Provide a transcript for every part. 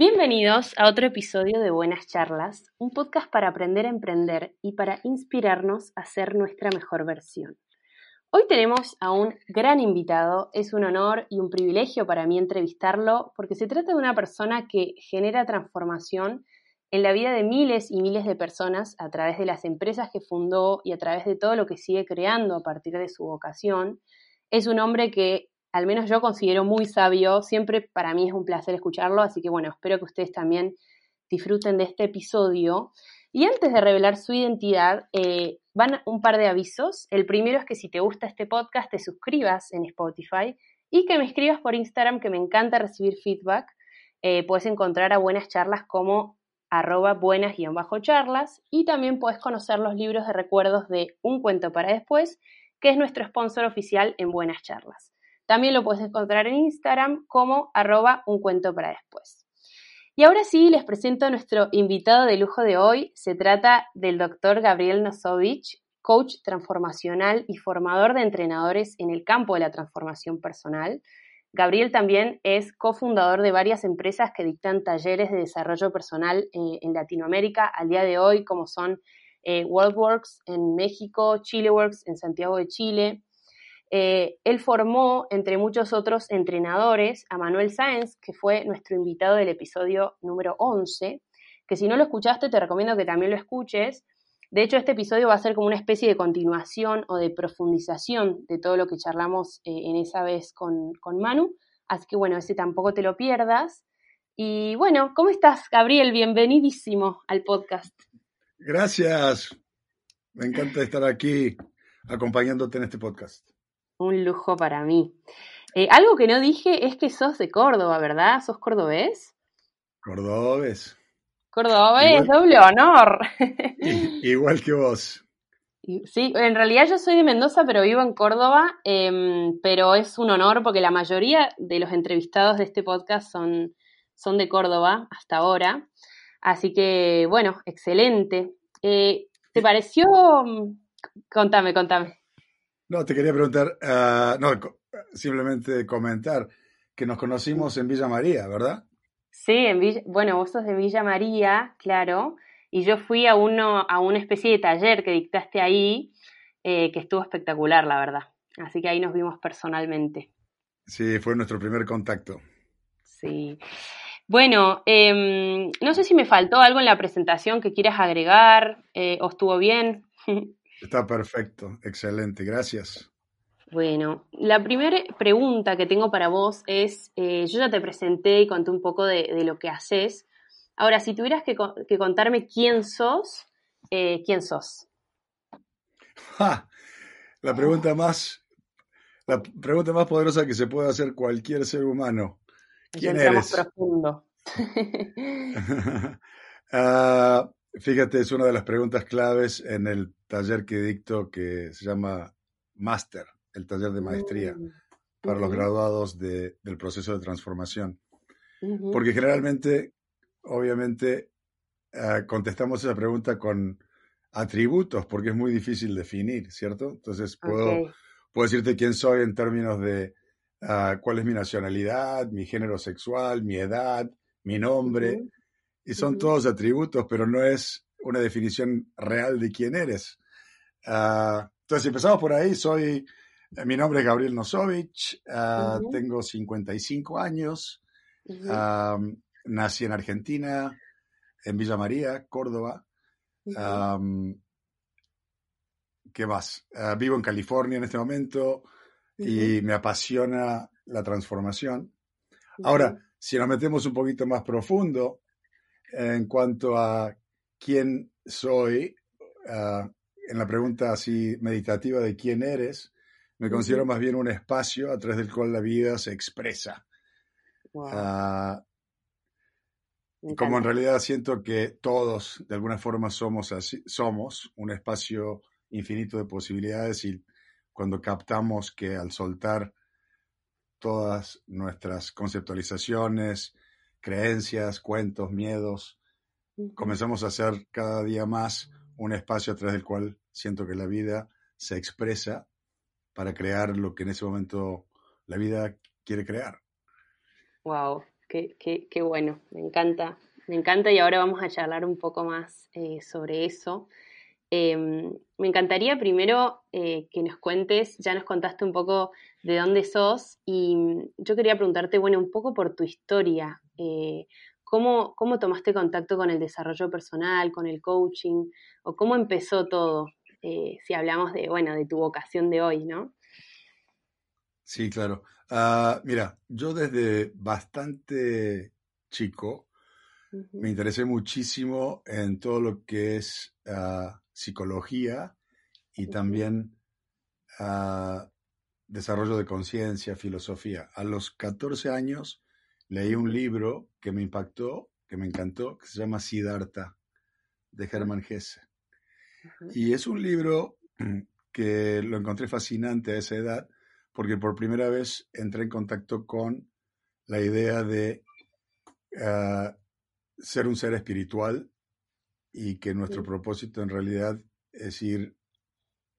Bienvenidos a otro episodio de Buenas Charlas, un podcast para aprender a emprender y para inspirarnos a ser nuestra mejor versión. Hoy tenemos a un gran invitado, es un honor y un privilegio para mí entrevistarlo porque se trata de una persona que genera transformación en la vida de miles y miles de personas a través de las empresas que fundó y a través de todo lo que sigue creando a partir de su vocación. Es un hombre que al menos yo considero muy sabio, siempre para mí es un placer escucharlo, así que bueno, espero que ustedes también disfruten de este episodio. Y antes de revelar su identidad, eh, van un par de avisos. El primero es que si te gusta este podcast, te suscribas en Spotify y que me escribas por Instagram, que me encanta recibir feedback. Eh, puedes encontrar a buenas charlas como arroba buenas-charlas y también puedes conocer los libros de recuerdos de Un cuento para después, que es nuestro sponsor oficial en Buenas Charlas. También lo puedes encontrar en Instagram como arroba un cuento para después. Y ahora sí, les presento a nuestro invitado de lujo de hoy. Se trata del doctor Gabriel Nosovich, coach transformacional y formador de entrenadores en el campo de la transformación personal. Gabriel también es cofundador de varias empresas que dictan talleres de desarrollo personal eh, en Latinoamérica al día de hoy, como son eh, WorldWorks en México, ChileWorks en Santiago de Chile, eh, él formó, entre muchos otros entrenadores, a Manuel Sáenz, que fue nuestro invitado del episodio número 11, que si no lo escuchaste te recomiendo que también lo escuches. De hecho, este episodio va a ser como una especie de continuación o de profundización de todo lo que charlamos eh, en esa vez con, con Manu. Así que bueno, ese tampoco te lo pierdas. Y bueno, ¿cómo estás, Gabriel? Bienvenidísimo al podcast. Gracias. Me encanta estar aquí acompañándote en este podcast. Un lujo para mí. Eh, algo que no dije es que sos de Córdoba, ¿verdad? ¿Sos cordobés? Cordobés. Cordobés, doble honor. Igual que vos. Sí, en realidad yo soy de Mendoza, pero vivo en Córdoba, em, pero es un honor porque la mayoría de los entrevistados de este podcast son, son de Córdoba hasta ahora. Así que, bueno, excelente. Eh, ¿Te pareció? Contame, contame. No, te quería preguntar, uh, no, simplemente comentar que nos conocimos en Villa María, ¿verdad? Sí, en Villa, bueno, vos sos de Villa María, claro, y yo fui a uno, a una especie de taller que dictaste ahí, eh, que estuvo espectacular, la verdad. Así que ahí nos vimos personalmente. Sí, fue nuestro primer contacto. Sí. Bueno, eh, no sé si me faltó algo en la presentación que quieras agregar, eh, o estuvo bien. Está perfecto, excelente, gracias. Bueno, la primera pregunta que tengo para vos es, eh, yo ya te presenté y conté un poco de, lo que haces. Ahora, si tuvieras que, contarme quién sos, eh, ¿quién sos? La pregunta más, la pregunta más poderosa que se puede hacer cualquier ser humano. ¿Quién eres? profundo. Ah, Fíjate, es una de las preguntas claves en el taller que dicto que se llama Master, el taller de maestría mm, para los graduados del proceso de transformación. Porque generalmente, obviamente, ah, contestamos esa pregunta con atributos, porque es muy difícil definir, ¿cierto? Entonces, puedo, puedo decirte quién soy en términos de ah, cuál es mi nacionalidad, mi género sexual, mi edad, mi nombre, y son todos atributos, pero no es una definición real de quién eres. Ah, entonces, empezamos por ahí, soy, eh, mi nombre es Gabriel Nosovich, ah, tengo 55 años, nací en Argentina, en Villa María, Córdoba. ¿Qué más? Ah, vivo en California en este momento y me apasiona la transformación. Ahora, si nos metemos un poquito más profundo, en cuanto a quién soy, ah, en la pregunta así meditativa de quién eres, me considero más bien un espacio a través del cual la vida se expresa. Ah, como en realidad siento que todos de alguna forma somos así, somos un espacio infinito de posibilidades y cuando captamos que al soltar todas nuestras conceptualizaciones, creencias, cuentos, miedos, comenzamos a hacer cada día más un espacio a través del cual siento que la vida se expresa para crear lo que en ese momento la vida quiere crear. Wow, qué, qué, bueno, me encanta, me encanta y ahora vamos a charlar un poco más eh, sobre eso. Em, me encantaría primero eh, que nos cuentes, ya nos contaste un poco de dónde sos y yo quería preguntarte, bueno, un poco por tu historia. Eh, ¿cómo, ¿Cómo tomaste contacto con el desarrollo personal, con el coaching? ¿O cómo empezó todo? si hablamos de, bueno, de tu vocación de hoy, ¿no? Sí, claro. Ah, mira, yo desde bastante chico me interesé muchísimo en todo lo que es ah, psicología y también ah, desarrollo de conciencia, filosofía. A los 14 años leí un libro que me impactó, que me encantó, que se llama Siddhartha, de Hermann Hesse. Y es un libro que lo encontré fascinante a esa edad porque por primera vez entré en contacto con la idea de ah, ser un ser espiritual y que nuestro propósito en realidad es ir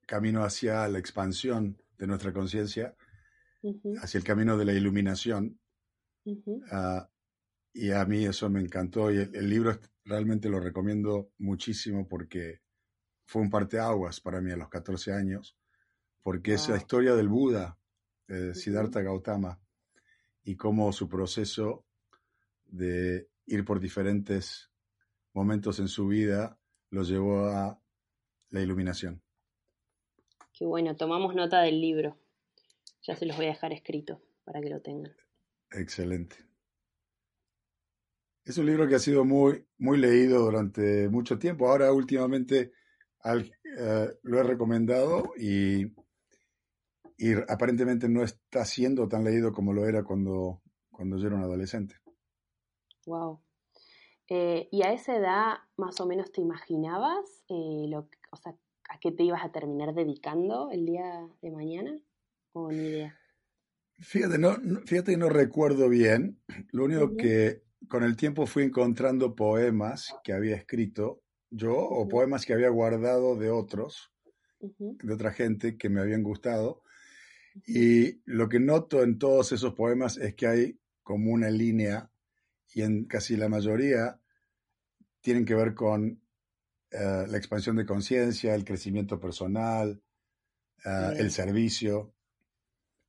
camino hacia la expansión de nuestra conciencia, hacia el camino de la iluminación. Ah, y a mí eso me encantó y el, libro realmente lo recomiendo muchísimo porque fue un parteaguas para mí a los 14 años, porque es la historia del Buda, eh, Siddhartha Gautama y cómo su proceso de ir por diferentes momentos en su vida lo llevó a la iluminación. Qué bueno, tomamos nota del libro. Ya se los voy a dejar escrito para que lo tengan. Excelente. Es un libro que ha sido muy, muy leído durante mucho tiempo. Ahora últimamente eh, lo he recomendado y y aparentemente no está siendo tan leído como lo era cuando, cuando yo era un adolescente. Wow. Eh, ¿Y a esa edad más o menos te imaginabas eh, lo, o sea, a qué te ibas a terminar dedicando el día de mañana? ¿O ni idea? Fíjate, no, fíjate no recuerdo bien. Lo único que con el tiempo fui encontrando poemas que había escrito yo o poemas que había guardado de otros, de otra gente que me habían gustado. Y lo que noto en todos esos poemas es que hay como una línea, y en casi la mayoría tienen que ver con eh, la expansión de conciencia, el crecimiento personal, eh, el servicio.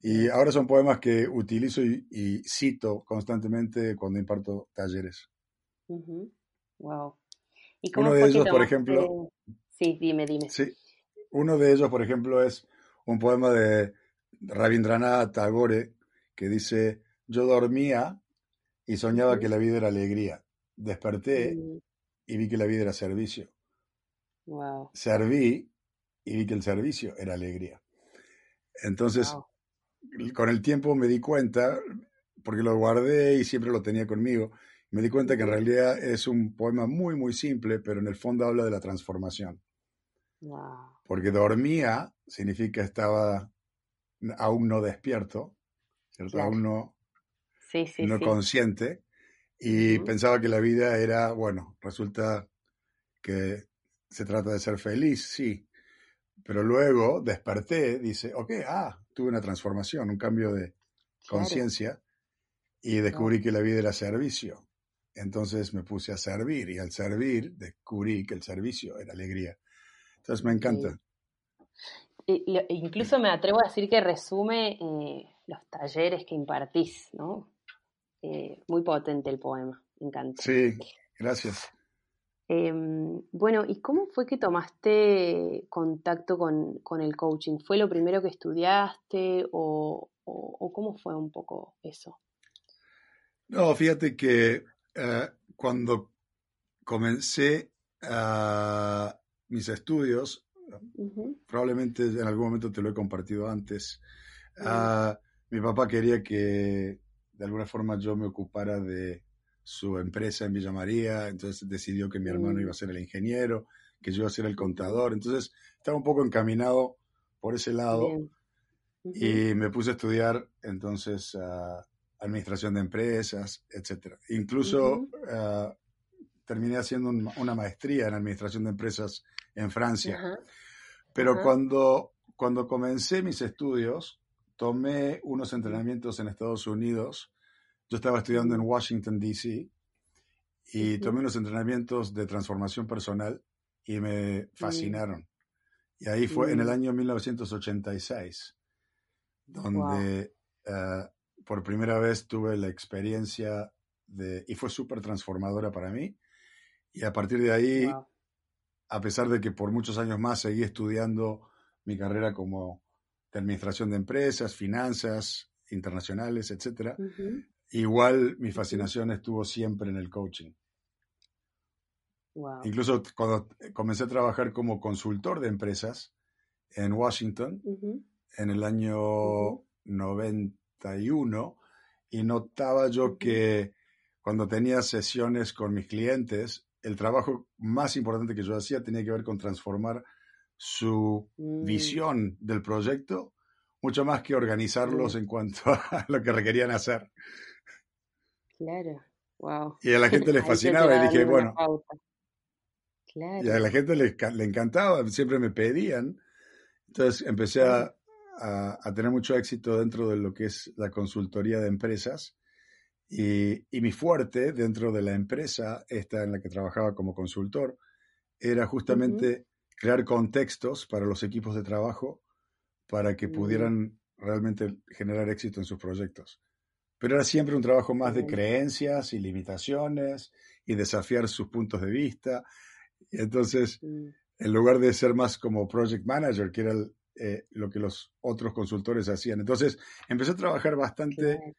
Y ahora son poemas que utilizo y, cito constantemente cuando imparto talleres. Wow. uno de ellos, por ejemplo. Sí, dime, dime. Sí. Uno de ellos, por ejemplo, es un poema de Rabindranath Tagore, que dice, yo dormía y soñaba que la vida era alegría. Desperté mm. y vi que la vida era servicio. Serví y vi que el servicio era alegría. Entonces, con el tiempo me di cuenta, porque lo guardé y siempre lo tenía conmigo, me di cuenta que en realidad es un poema muy, muy simple, pero en el fondo habla de la transformación. Porque dormía significa estaba aún no despierto, ¿cierto? Aún no, no consciente. Y pensaba que la vida era, bueno, resulta que se trata de ser feliz, sí. Pero luego desperté, dice, ok, ah, tuve una transformación, un cambio de conciencia y descubrí que la vida era servicio. Entonces me puse a servir y al servir descubrí que el servicio era alegría. Entonces me encanta incluso me atrevo a decir que resume eh, los talleres que impartís, ¿no? Eh, muy potente el poema, me encanta. Sí, gracias. Em, bueno, ¿y cómo fue que tomaste contacto con, el coaching? ¿Fue lo primero que estudiaste o, cómo fue un poco eso? No, fíjate que eh, cuando comencé mis estudios, probablemente en algún momento te lo he compartido antes, ah, mi papá quería que de alguna forma yo me ocupara de su empresa en Villa María, entonces decidió que mi hermano iba a ser el ingeniero, que yo iba a ser el contador, entonces estaba un poco encaminado por ese lado y me puse a estudiar entonces administración de empresas, etcétera. Incluso ah, terminé haciendo una maestría en administración de empresas en Francia. Pero cuando, cuando comencé mis estudios, tomé unos entrenamientos en Estados Unidos. Yo estaba estudiando en Washington, D.C. y tomé unos entrenamientos de transformación personal y me fascinaron. Y ahí fue en el mm. año 1986, donde ah, por primera vez tuve la experiencia de, y fue súper transformadora para mí. Y a partir de ahí, a pesar de que por muchos años más seguí estudiando mi carrera como de administración de empresas, finanzas internacionales, etc., igual mi fascinación estuvo siempre en el coaching. Incluso cuando comencé a trabajar como consultor de empresas en Washington, en el año 90, y notaba yo que cuando tenía sesiones con mis clientes, el trabajo más importante que yo hacía tenía que ver con transformar su mm. visión del proyecto, mucho más que organizarlos en cuanto a lo que requerían hacer. Claro, wow. Y a la gente le fascinaba y dije, bueno. Y a la gente le, le, encantaba, siempre me pedían. Entonces empecé a, a, tener mucho éxito dentro de lo que es la consultoría de empresas. Y, mi fuerte dentro de la empresa, esta en la que trabajaba como consultor, era justamente crear contextos para los equipos de trabajo para que pudieran realmente generar éxito en sus proyectos. Pero era siempre un trabajo más de creencias y limitaciones y desafiar sus puntos de vista. Y entonces, mm. en lugar de ser más como project manager, que era el, eh, lo que los otros consultores hacían. Entonces, empecé a trabajar bastante,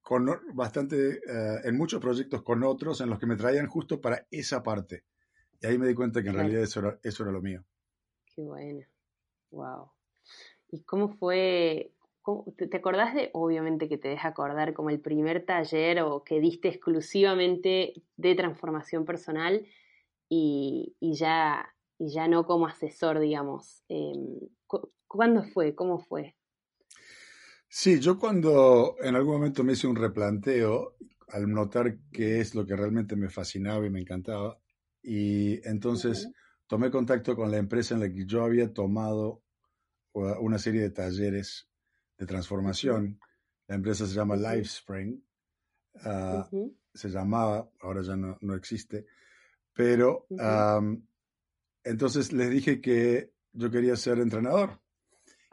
con, bastante eh, en muchos proyectos con otros en los que me traían justo para esa parte. Y ahí me di cuenta que en realidad eso era, eso era lo mío. Qué bueno. Wow. ¿Y cómo fue? ¿Te acordás de, obviamente que te deja acordar, como el primer taller o que diste exclusivamente de transformación personal y, y ya y ya no como asesor, digamos. Em, ¿Cuándo fue? ¿Cómo fue? Sí, yo cuando en algún momento me hice un replanteo, al notar qué es lo que realmente me fascinaba y me encantaba, y entonces tomé contacto con la empresa en la que yo había tomado una serie de talleres de transformación. La empresa se llama LifeSpring. Ah, se llamaba, ahora ya no, no existe, pero entonces les dije que yo quería ser entrenador.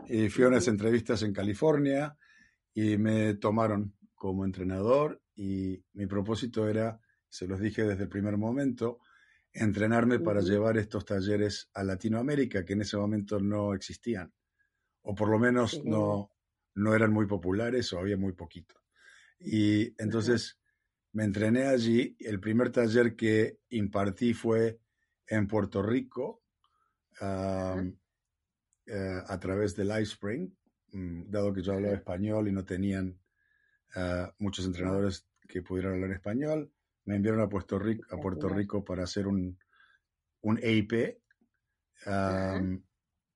Y fui a unas entrevistas en California y me tomaron como entrenador y mi propósito era, se los dije desde el primer momento, entrenarme para llevar estos talleres a Latinoamérica, que en ese momento no existían, o por lo menos no, no eran muy populares o había muy poquito. Y entonces me entrené allí. El primer taller que impartí fue en Puerto Rico, eh, a través del iSpring, mm, dado que yo hablaba español y no tenían ah, muchos entrenadores que pudieran hablar español, me enviaron a Puerto Rico, a Puerto Rico para hacer un, un EIP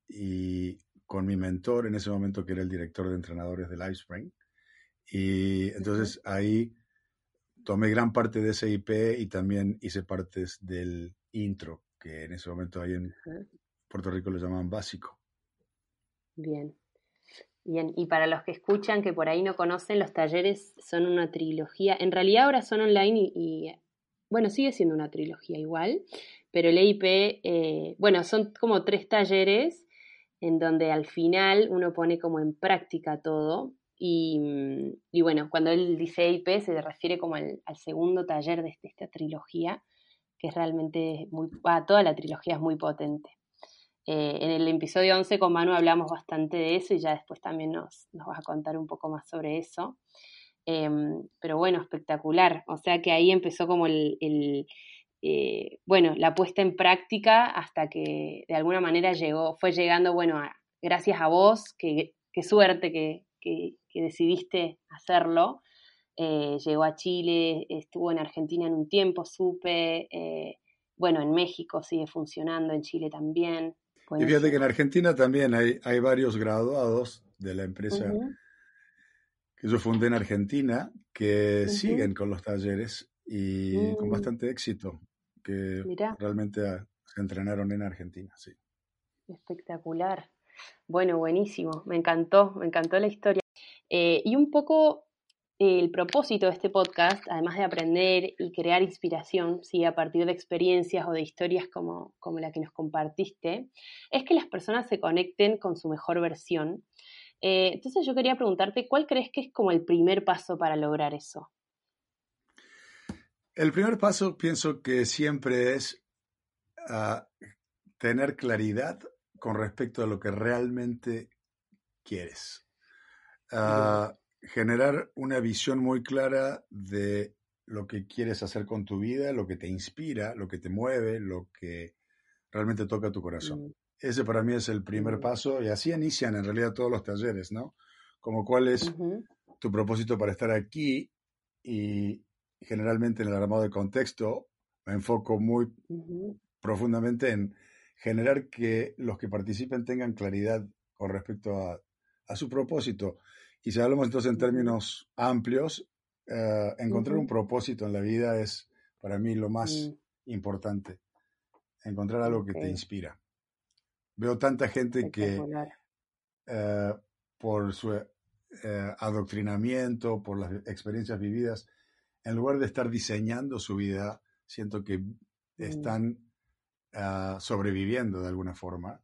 y con mi mentor en ese momento que era el director de entrenadores del iSpring. Y entonces ahí tomé gran parte de ese IP y también hice partes del intro, que en ese momento ahí en Puerto Rico lo llamaban básico. Bien. Bien, y para los que escuchan que por ahí no conocen, los talleres son una trilogía. En realidad ahora son online y, bueno, sigue siendo una trilogía igual, pero el EIP, eh, bueno, son como tres talleres en donde al final uno pone como en práctica todo. Y, bueno, cuando él dice EIP se refiere como al, segundo taller de, esta trilogía, que es realmente muy, toda la trilogía es muy potente. Eh, en el episodio 11 con Manu hablamos bastante de eso y ya después también nos, vas a contar un poco más sobre eso. Em, pero bueno, espectacular. O sea que ahí empezó como el, eh, bueno, la puesta en práctica hasta que de alguna manera llegó, fue llegando, bueno, gracias a vos, qué suerte que, decidiste hacerlo. Eh, llegó a Chile, estuvo en Argentina en un tiempo, supe, bueno, en México sigue funcionando, en Chile también. Y fíjate que en Argentina también hay, hay varios graduados de la empresa que yo fundé en Argentina que siguen con los talleres y con mm. bastante éxito, que realmente se entrenaron en Argentina, sí. Espectacular. Bueno, buenísimo, me encantó, me encantó la historia. Eh, y un poco el propósito de este podcast, además de aprender y crear inspiración, ¿sí? a partir de experiencias o de historias como, como la que nos compartiste, es que las personas se conecten con su mejor versión. Eh, entonces yo quería preguntarte, ¿cuál crees que es como el primer paso para lograr eso? El primer paso pienso que siempre es ah, tener claridad con respecto a lo que realmente quieres. Ah, generar una visión muy clara de lo que quieres hacer con tu vida, lo que te inspira, lo que te mueve, lo que realmente toca tu corazón. Mm. Ese para mí es el primer mm. paso y así inician en realidad todos los talleres, ¿no? Como cuál es tu propósito para estar aquí y generalmente en el armado de contexto me enfoco muy profundamente en generar que los que participen tengan claridad con respecto a, su propósito. Y si hablamos entonces en términos amplios, eh, encontrar un propósito en la vida es para mí lo más importante. Encontrar algo que te inspira. Veo tanta gente que eh, por su eh, adoctrinamiento, por las experiencias vividas, en lugar de estar diseñando su vida, siento que mm. están sobreviviendo de alguna forma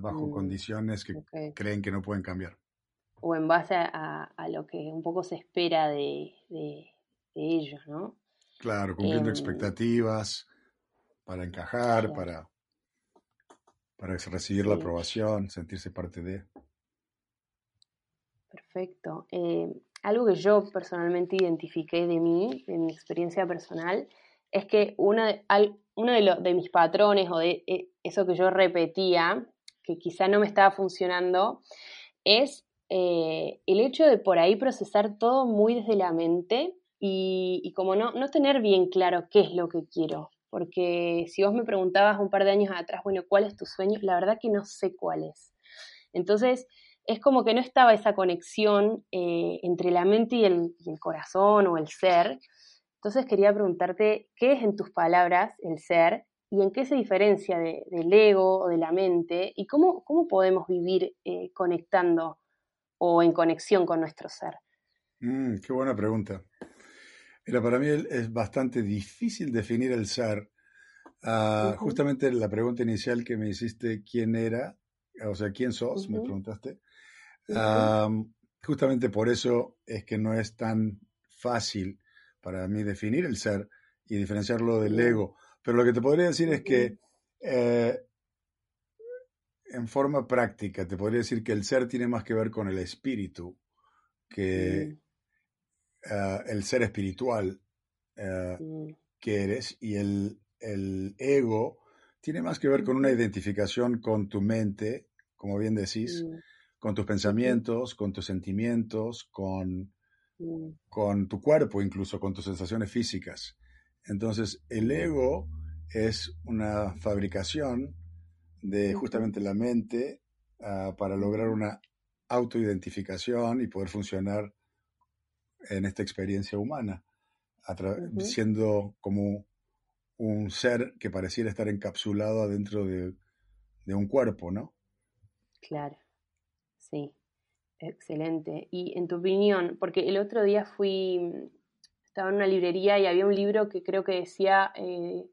bajo mm, condiciones que creen que no pueden cambiar. O en base a, lo que un poco se espera de, ellos, ¿no? Claro, cumpliendo em, expectativas para encajar, para, para recibir la aprobación, sentirse parte de. Perfecto. Eh, algo que yo personalmente identifiqué de mí, de mi experiencia personal, es que uno de, uno de, mis patrones o de e, eso que yo repetía, que quizá no me estaba funcionando, es eh, el hecho de por ahí procesar todo muy desde la mente y, como no, no tener bien claro qué es lo que quiero. Porque si vos me preguntabas un par de años atrás, bueno, ¿cuál es tu sueño? La verdad que no sé cuál es. Entonces, es como que no estaba esa conexión eh, entre la mente y el, corazón o el ser. Entonces quería preguntarte, ¿qué es en tus palabras el ser y en qué se diferencia del ego o de la mente y cómo, cómo podemos vivir eh, conectando o en conexión con nuestro ser? Mm, qué buena pregunta. Mira, para mí es bastante difícil definir el ser. Ah, justamente la pregunta inicial que me hiciste, ¿quién era? O sea, ¿quién sos? Me preguntaste justamente por eso es que no es tan fácil para mí definir el ser y diferenciarlo del ego. Pero lo que te podría decir es que eh, en forma práctica te podría decir que el ser tiene más que ver con el espíritu que ah, el ser espiritual eh, que eres y el, el, ego tiene más que ver con una identificación con tu mente, como bien decís, con tus pensamientos, con tus sentimientos, con, mm. con tu cuerpo, incluso con tus sensaciones físicas. Entonces, el ego es una fabricación de justamente la mente ah, para lograr una autoidentificación y poder funcionar en esta experiencia humana, siendo como un ser que pareciera estar encapsulado adentro de, de un cuerpo, ¿no? Claro. Sí, excelente. Y en tu opinión, porque el otro día fui, estaba en una librería y había un libro que creo que decía eh,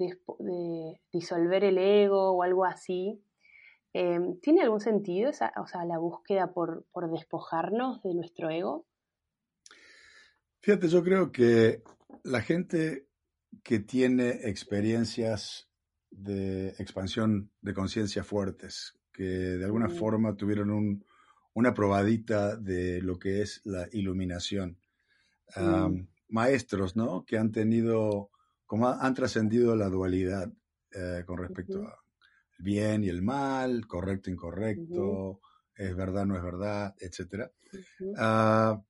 de, disolver el ego o algo así. Em, ¿Tiene algún sentido esa, o sea, la búsqueda por, por despojarnos de nuestro ego? Fíjate, yo creo que la gente que tiene experiencias de expansión de conciencia fuertes, que de alguna forma tuvieron una probadita de lo que es la iluminación. Mm. maestros, ¿no? Que han tenido como han trascendido la dualidad eh, con respecto al bien y el mal, correcto, incorrecto, es verdad, no es verdad, etc. Ah,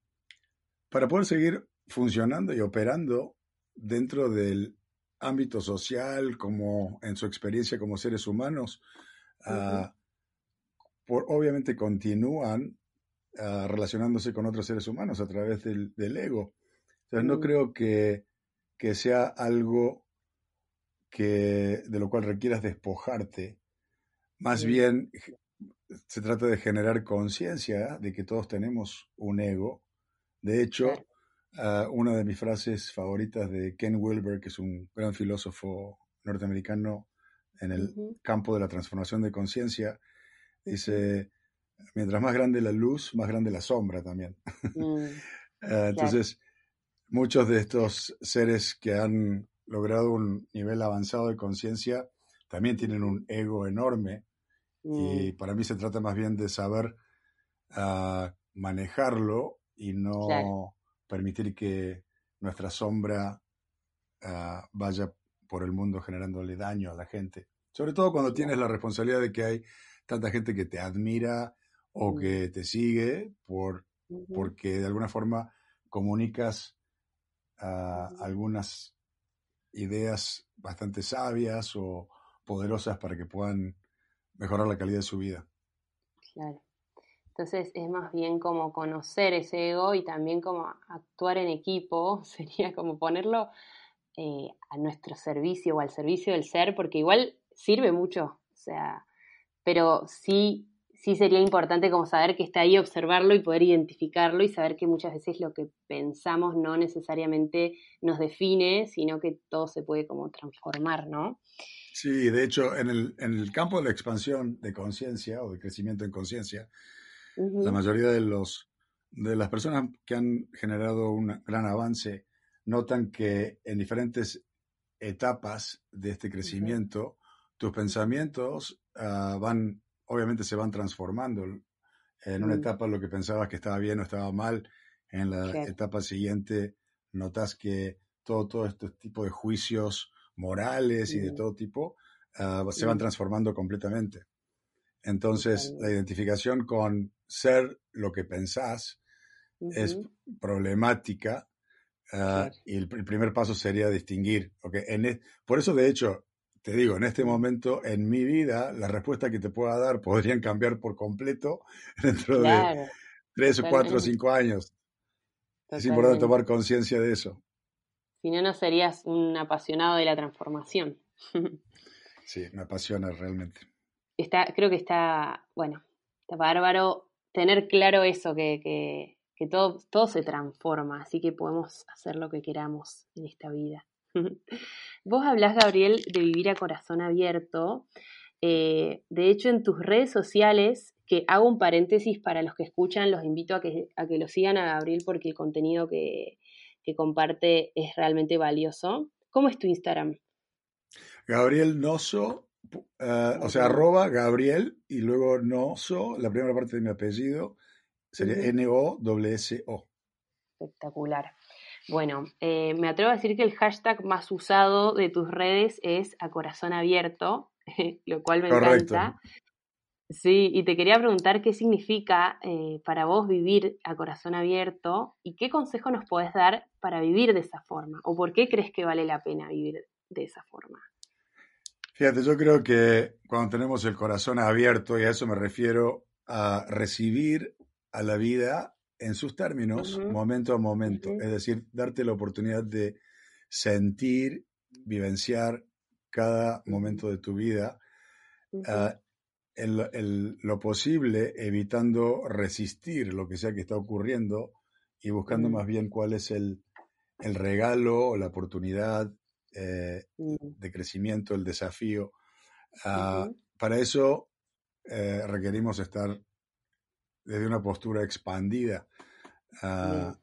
para poder seguir funcionando y operando dentro del ámbito social, como en su experiencia como seres humanos, ah, por, obviamente continúan ah, relacionándose con otros seres humanos a través del, ego. Entonces, no creo que, que, sea algo que, de lo cual requieras despojarte. Más bien, se trata de generar conciencia de que todos tenemos un ego. De hecho, Ah, una de mis frases favoritas de Ken Wilber, que es un gran filósofo norteamericano en el campo de la transformación de conciencia, dice, mientras más grande la luz, más grande la sombra también. Mm, ah, entonces, muchos de estos seres que han logrado un nivel avanzado de conciencia también tienen un ego enorme y mm. para mí se trata más bien de saber ah, manejarlo y no permitir que nuestra sombra ah, vaya por el mundo generándole daño a la gente. Sobre todo cuando tienes la responsabilidad de que hay tanta gente que te admira o que te sigue por, porque de alguna forma comunicas algunas ideas bastante sabias o poderosas para que puedan mejorar la calidad de su vida. Claro. Entonces es más bien como conocer ese ego y también como actuar en equipo, sería como ponerlo eh, a nuestro servicio o al servicio del ser, porque igual sirve mucho, o sea, pero sí, sí sería importante como saber que está ahí, observarlo y poder identificarlo y saber que muchas veces lo que pensamos no necesariamente nos define, sino que todo se puede como transformar, ¿no? Sí, de hecho, en el, en el campo de la expansión de conciencia o de crecimiento en conciencia, la mayoría de, los, de las personas que han generado un gran avance notan que en diferentes etapas de este crecimiento, tus pensamientos ah, van, obviamente se van transformando. En una mm. etapa lo que pensabas que estaba bien o estaba mal, en la etapa siguiente notas que todo, todo este tipo de juicios morales y de todo tipo ah, se van transformando completamente. Entonces, la identificación con ser lo que pensás es problemática ah, y el, primer paso sería distinguir. Okay, en e, por eso, de hecho, te digo, en este momento, en mi vida, la respuesta que te pueda dar podrían cambiar por completo dentro de tres o cuatro o cinco años. Es importante tomar conciencia de eso. Si no, no serías un apasionado de la transformación. sí, me apasiona realmente está, creo que está, bueno, está bárbaro tener claro eso, que, todo, todo se transforma, así que podemos hacer lo que queramos en esta vida. Vos hablás, Gabriel, de vivir a corazón abierto. Eh, de hecho, en tus redes sociales, que hago un paréntesis para los que escuchan, los invito a que, a que lo sigan a Gabriel porque el contenido que, que comparte es realmente valioso. ¿Cómo es tu Instagram? Gabriel Noso eh, o sea, arroba Gabriel y luego Noso, la primera parte de mi apellido, sería N-O-S-O. Espectacular. Bueno, eh, me atrevo a decir que el hashtag más usado de tus redes es a corazón abierto, lo cual me encanta. Sí, y te quería preguntar qué significa eh, para vos vivir a corazón abierto y qué consejo nos podés dar para vivir de esa forma o por qué crees que vale la pena vivir de esa forma. Fíjate, yo creo que cuando tenemos el corazón abierto, y a eso me refiero a recibir a la vida en sus términos, momento a momento, es decir, darte la oportunidad de sentir, vivenciar cada momento de tu vida ah, en, lo, posible, evitando resistir lo que sea que está ocurriendo y buscando más bien cuál es el, el regalo o la oportunidad eh, mm. de crecimiento, el desafío. Ah, para eso eh, requerimos estar desde una postura expandida, ah,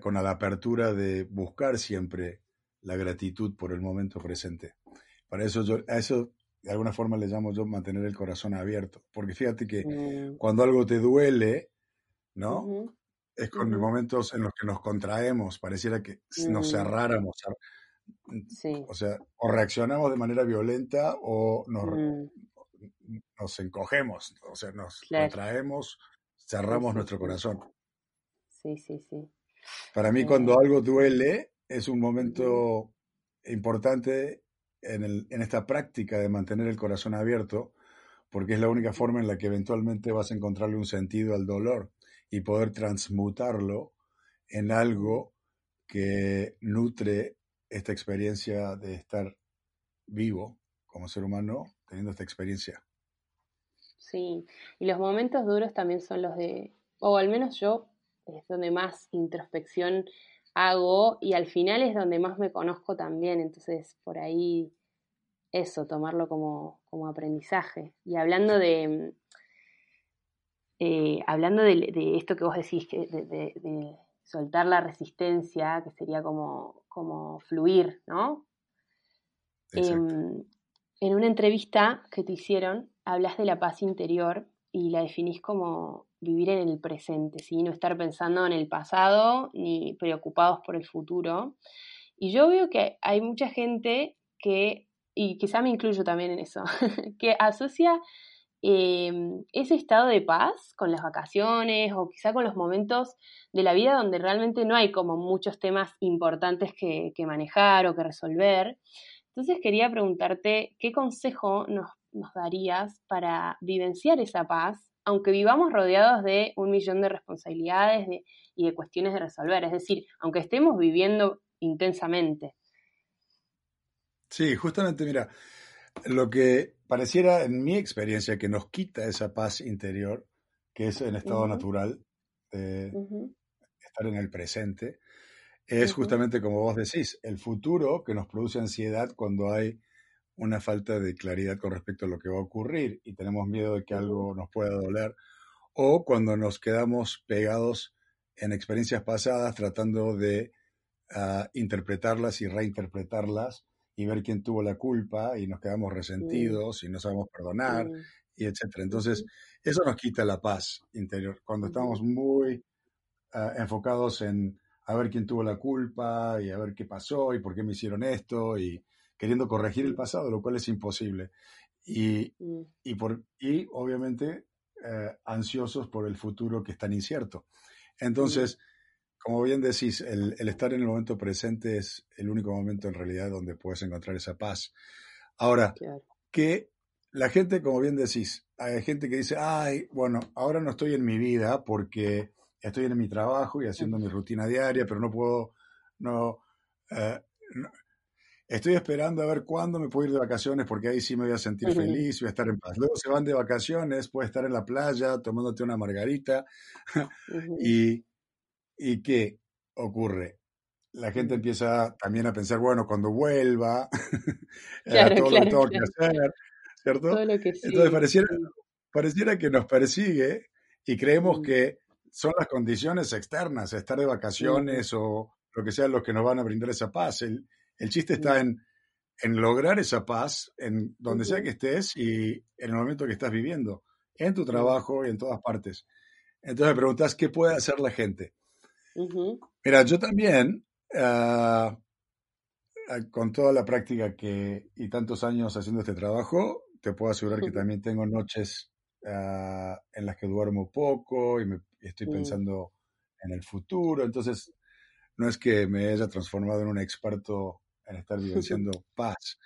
con la apertura de buscar siempre la gratitud por el momento presente. Para eso yo, a eso de alguna forma le llamo yo mantener el corazón abierto, porque fíjate que mm. cuando algo te duele, ¿no? Es con momentos en los que nos contraemos, pareciera que nos mm. cerráramos, O sea, o reaccionamos de manera violenta o nos, mm. nos encogemos, o sea, nos retraemos, cerramos nuestro corazón. Sí, sí, sí. Para mí, cuando algo duele, es un momento importante en, el, en esta práctica de mantener el corazón abierto, porque es la única forma en la que eventualmente vas a encontrarle un sentido al dolor y poder transmutarlo en algo que nutre esta experiencia de estar vivo como ser humano teniendo esta experiencia. Sí, y los momentos duros también son los de, o al menos yo, es donde más introspección hago y al final es donde más me conozco también, entonces por ahí eso, tomarlo como, como aprendizaje. Y hablando de, eh, hablando de, esto que vos decís, que de, soltar la resistencia, que sería como, como fluir, ¿no? Em, en una entrevista que te hicieron, hablas de la paz interior y la definís como vivir en el presente, ¿sí? no estar pensando en el pasado ni preocupados por el futuro. Y yo veo que hay mucha gente que, y quizá me incluyo también en eso, que asocia em, ese estado de paz con las vacaciones o quizá con los momentos de la vida donde realmente no hay como muchos temas importantes que, que manejar o que resolver. Entonces quería preguntarte qué consejo nos, nos darías para vivenciar esa paz aunque vivamos rodeados de un millón de responsabilidades y de cuestiones de resolver, es decir, aunque estemos viviendo intensamente. Sí, justamente, mira, lo que pareciera en mi experiencia que nos quita esa paz interior, que es el estado natural de estar en el presente, es justamente como vos decís, el futuro que nos produce ansiedad cuando hay una falta de claridad con respecto a lo que va a ocurrir y tenemos miedo de que algo nos pueda doler, o cuando nos quedamos pegados en experiencias pasadas tratando de ah, interpretarlas y reinterpretarlas y ver quién tuvo la culpa y nos quedamos resentidos y no sabemos perdonar y etcétera. Entonces, eso nos quita la paz interior. Cuando estamos muy ah, enfocados en a ver quién tuvo la culpa y a ver qué pasó y por qué me hicieron esto y queriendo corregir el pasado, lo cual es imposible. Y, mm. y, por, y obviamente eh, ansiosos por el futuro que es tan incierto. Entonces, como bien decís, el, estar en el momento presente es el único momento en realidad donde puedes encontrar esa paz. Ahora, que la gente, como bien decís, hay gente que dice, ay, bueno, ahora no estoy en mi vida porque estoy en mi trabajo y haciendo mi rutina diaria, pero no puedo, no, eh, no Estoy esperando a ver cuándo me puedo ir de vacaciones porque ahí sí me voy a sentir feliz, voy a estar en paz. Luego se van de vacaciones, puedes estar en la playa tomándote una margarita. y, ¿Y qué ocurre? La gente empieza también a pensar, bueno, cuando vuelva, eh, todo lo que tengo que hacer, ¿cierto? Entonces pareciera, pareciera que nos persigue y creemos que son las condiciones externas, estar de vacaciones o lo que sea, los que nos van a brindar esa paz. El, el chiste está en, lograr esa paz en donde sea que estés y en el momento que estás viviendo, en tu trabajo y en todas partes. Entonces me preguntas, ¿qué puede hacer la gente? Mira, yo también, ah, con toda la práctica que y tantos años haciendo este trabajo, te puedo asegurar que también tengo noches ah, en las que duermo poco y, me, estoy mm. pensando en el futuro. Entonces, no es que me haya transformado en un experto en estar vivenciando paz.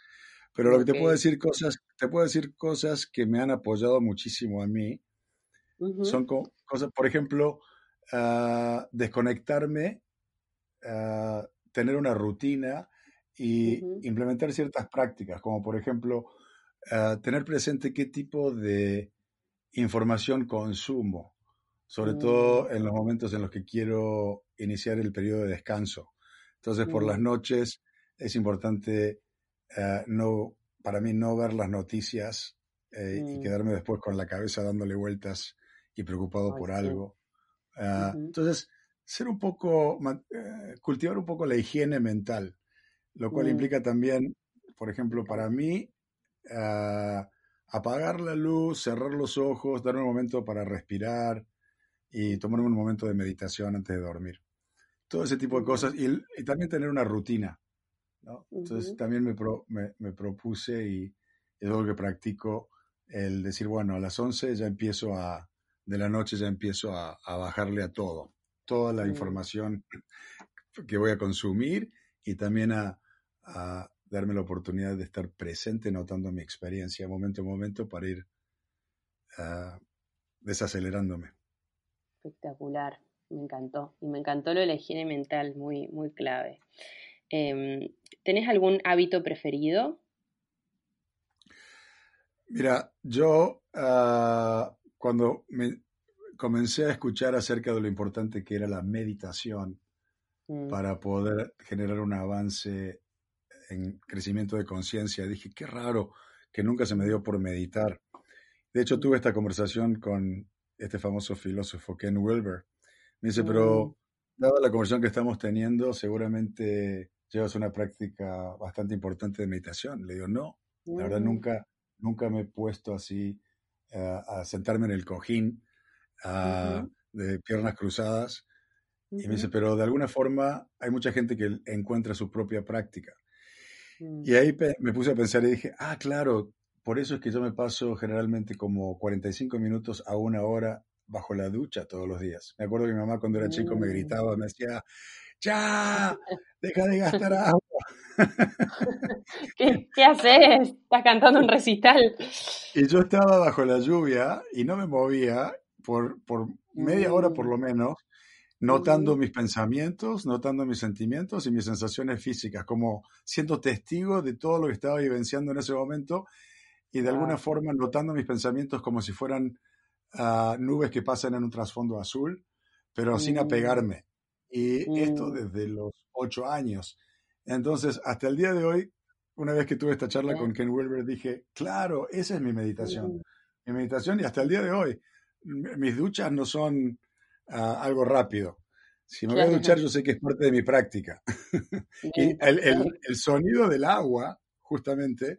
Pero lo que te puedo decir cosas, te puedo decir cosas que me han apoyado muchísimo a mí. Son cosas, por ejemplo, ah, desconectarme, ah, tener una rutina y implementar ciertas prácticas, como por ejemplo, ah, tener presente qué tipo de información consumo, sobre todo mm. en los momentos en los que quiero iniciar el periodo de descanso. Entonces, por las noches es importante eh, no, para mí no ver las noticias eh, y mm. quedarme después con la cabeza dándole vueltas y preocupado por algo. Ah, entonces, ser un poco, eh, cultivar un poco la higiene mental, lo cual mm. implica también, por ejemplo, para mí, ah, apagar la luz, cerrar los ojos, dar un momento para respirar y tomar un momento de meditación antes de dormir. Todo ese tipo de cosas y también tener una rutina ¿no? Entonces también me, me, propuse y es algo que practico, el decir, bueno, a las 11 ya empiezo a, de la noche ya empiezo a, bajarle a todo, toda la mm. información que voy a consumir y también a, darme la oportunidad de estar presente notando mi experiencia momento a momento para ir uh, desacelerándome. Espectacular, me encantó. Y me encantó lo de la higiene mental, muy, muy clave. Em, ¿Tenés algún hábito preferido? Mira, yo ah, cuando me comencé a escuchar acerca de lo importante que era la meditación mm. para poder generar un avance en crecimiento de conciencia, dije, qué raro que nunca se me dio por meditar. De hecho, tuve esta conversación con este famoso filósofo Ken Wilber. Me dice, pero mm. dada la conversación que estamos teniendo, seguramente llevas una práctica bastante importante de meditación. Le digo, no, la verdad nunca, nunca me he puesto así a sentarme en el cojín de piernas cruzadas. Y me dice, pero de alguna forma hay mucha gente que encuentra su propia práctica. Mm. Y ahí me puse a pensar y dije, ah, claro, por eso es que yo me paso generalmente como 45 minutos a una hora bajo la ducha todos los días. Me acuerdo que mi mamá cuando era chico me mm. gritaba, me decía, ya, deja de gastar agua. ¿Qué, ¿Qué, haces? Estás cantando un recital. Y yo estaba bajo la lluvia y no me movía por, por media hora por lo menos, notando mis pensamientos, notando mis sentimientos y mis sensaciones físicas, como siendo testigo de todo lo que estaba vivenciando en ese momento y de alguna forma notando mis pensamientos como si fueran ah, nubes que pasan en un trasfondo azul, pero sin apegarme. Y esto desde los ocho años. Entonces, hasta el día de hoy, una vez que tuve esta charla con Ken Wilber, dije, claro, esa es mi meditación. Mi meditación y hasta el día de hoy, mis duchas no son ah, algo rápido. Si me voy a duchar, yo sé que es parte de mi práctica. y el, sonido del agua, justamente,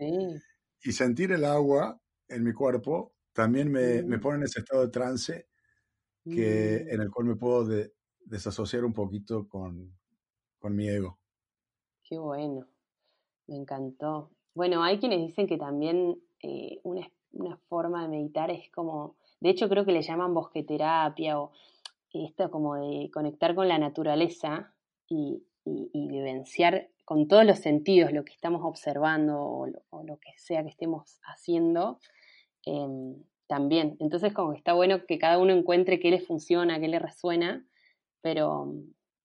y sentir el agua en mi cuerpo, también me, me, pone en ese estado de trance que, en el cual me puedo desasociar un poquito con, con mi ego. Qué bueno, me encantó. Bueno, hay quienes dicen que también eh, una, forma de meditar es como, de hecho creo que le llaman bosqueterapia o esto como de conectar con la naturaleza y, y, vivenciar con todos los sentidos lo que estamos observando o lo, que sea que estemos haciendo, em, también. Entonces como que está bueno que cada uno encuentre qué le funciona, qué le resuena, pero,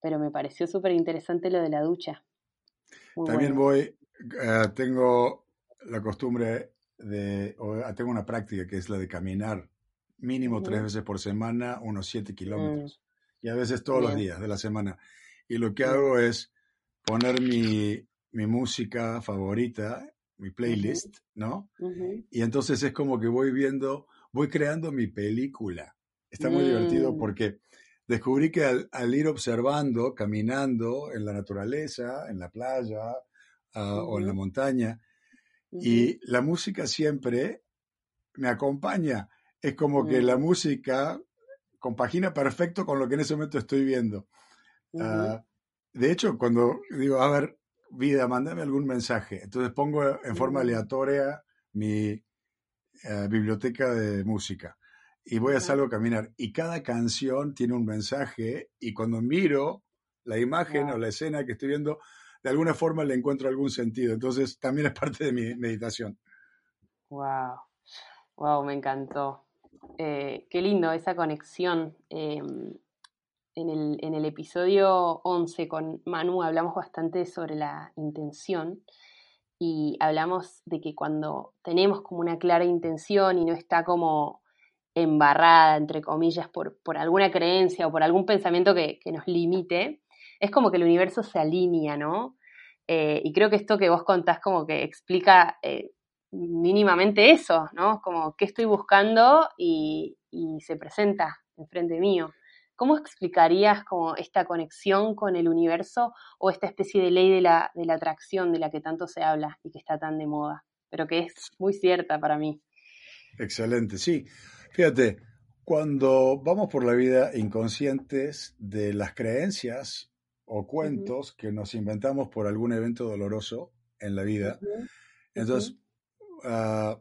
pero me pareció súper interesante lo de la ducha. También voy, eh, tengo la costumbre de, o tengo una práctica que es la de caminar mínimo tres veces por semana, unos siete kilómetros. Mm. Y a veces todos los días de la semana. Y lo que hago es poner mi, mi música favorita, mi playlist, ¿no? Y entonces es como que voy viendo, voy creando mi película. Está muy divertido mm. porque descubrí que al, ir observando, caminando en la naturaleza, en la playa ah, o en la montaña, y la música siempre me acompaña. Es como que la música compagina perfecto con lo que en ese momento estoy viendo. Ah, de hecho, cuando digo, a ver, vida, mándame algún mensaje, entonces pongo en forma aleatoria mi eh, biblioteca de música y voy a salgo a caminar. Y cada canción tiene un mensaje y cuando miro la imagen o la escena que estoy viendo, de alguna forma le encuentro algún sentido. Entonces también es parte de mi meditación. Wow, wow, me encantó. Eh, qué lindo esa conexión. Em, en, el, en el episodio 11 con Manu hablamos bastante sobre la intención y hablamos de que cuando tenemos como una clara intención y no está como embarrada, entre comillas, por, por alguna creencia o por algún pensamiento que, nos limite, es como que el universo se alinea, ¿no? Eh, y creo que esto que vos contás como que explica eh, mínimamente eso, ¿no? Como qué estoy buscando y, se presenta enfrente mío. ¿Cómo explicarías como esta conexión con el universo o esta especie de ley de la, de la atracción de la que tanto se habla y que está tan de moda, pero que es muy cierta para mí? Excelente, sí. Fíjate, cuando vamos por la vida inconscientes de las creencias o cuentos que nos inventamos por algún evento doloroso en la vida. Entonces, ah,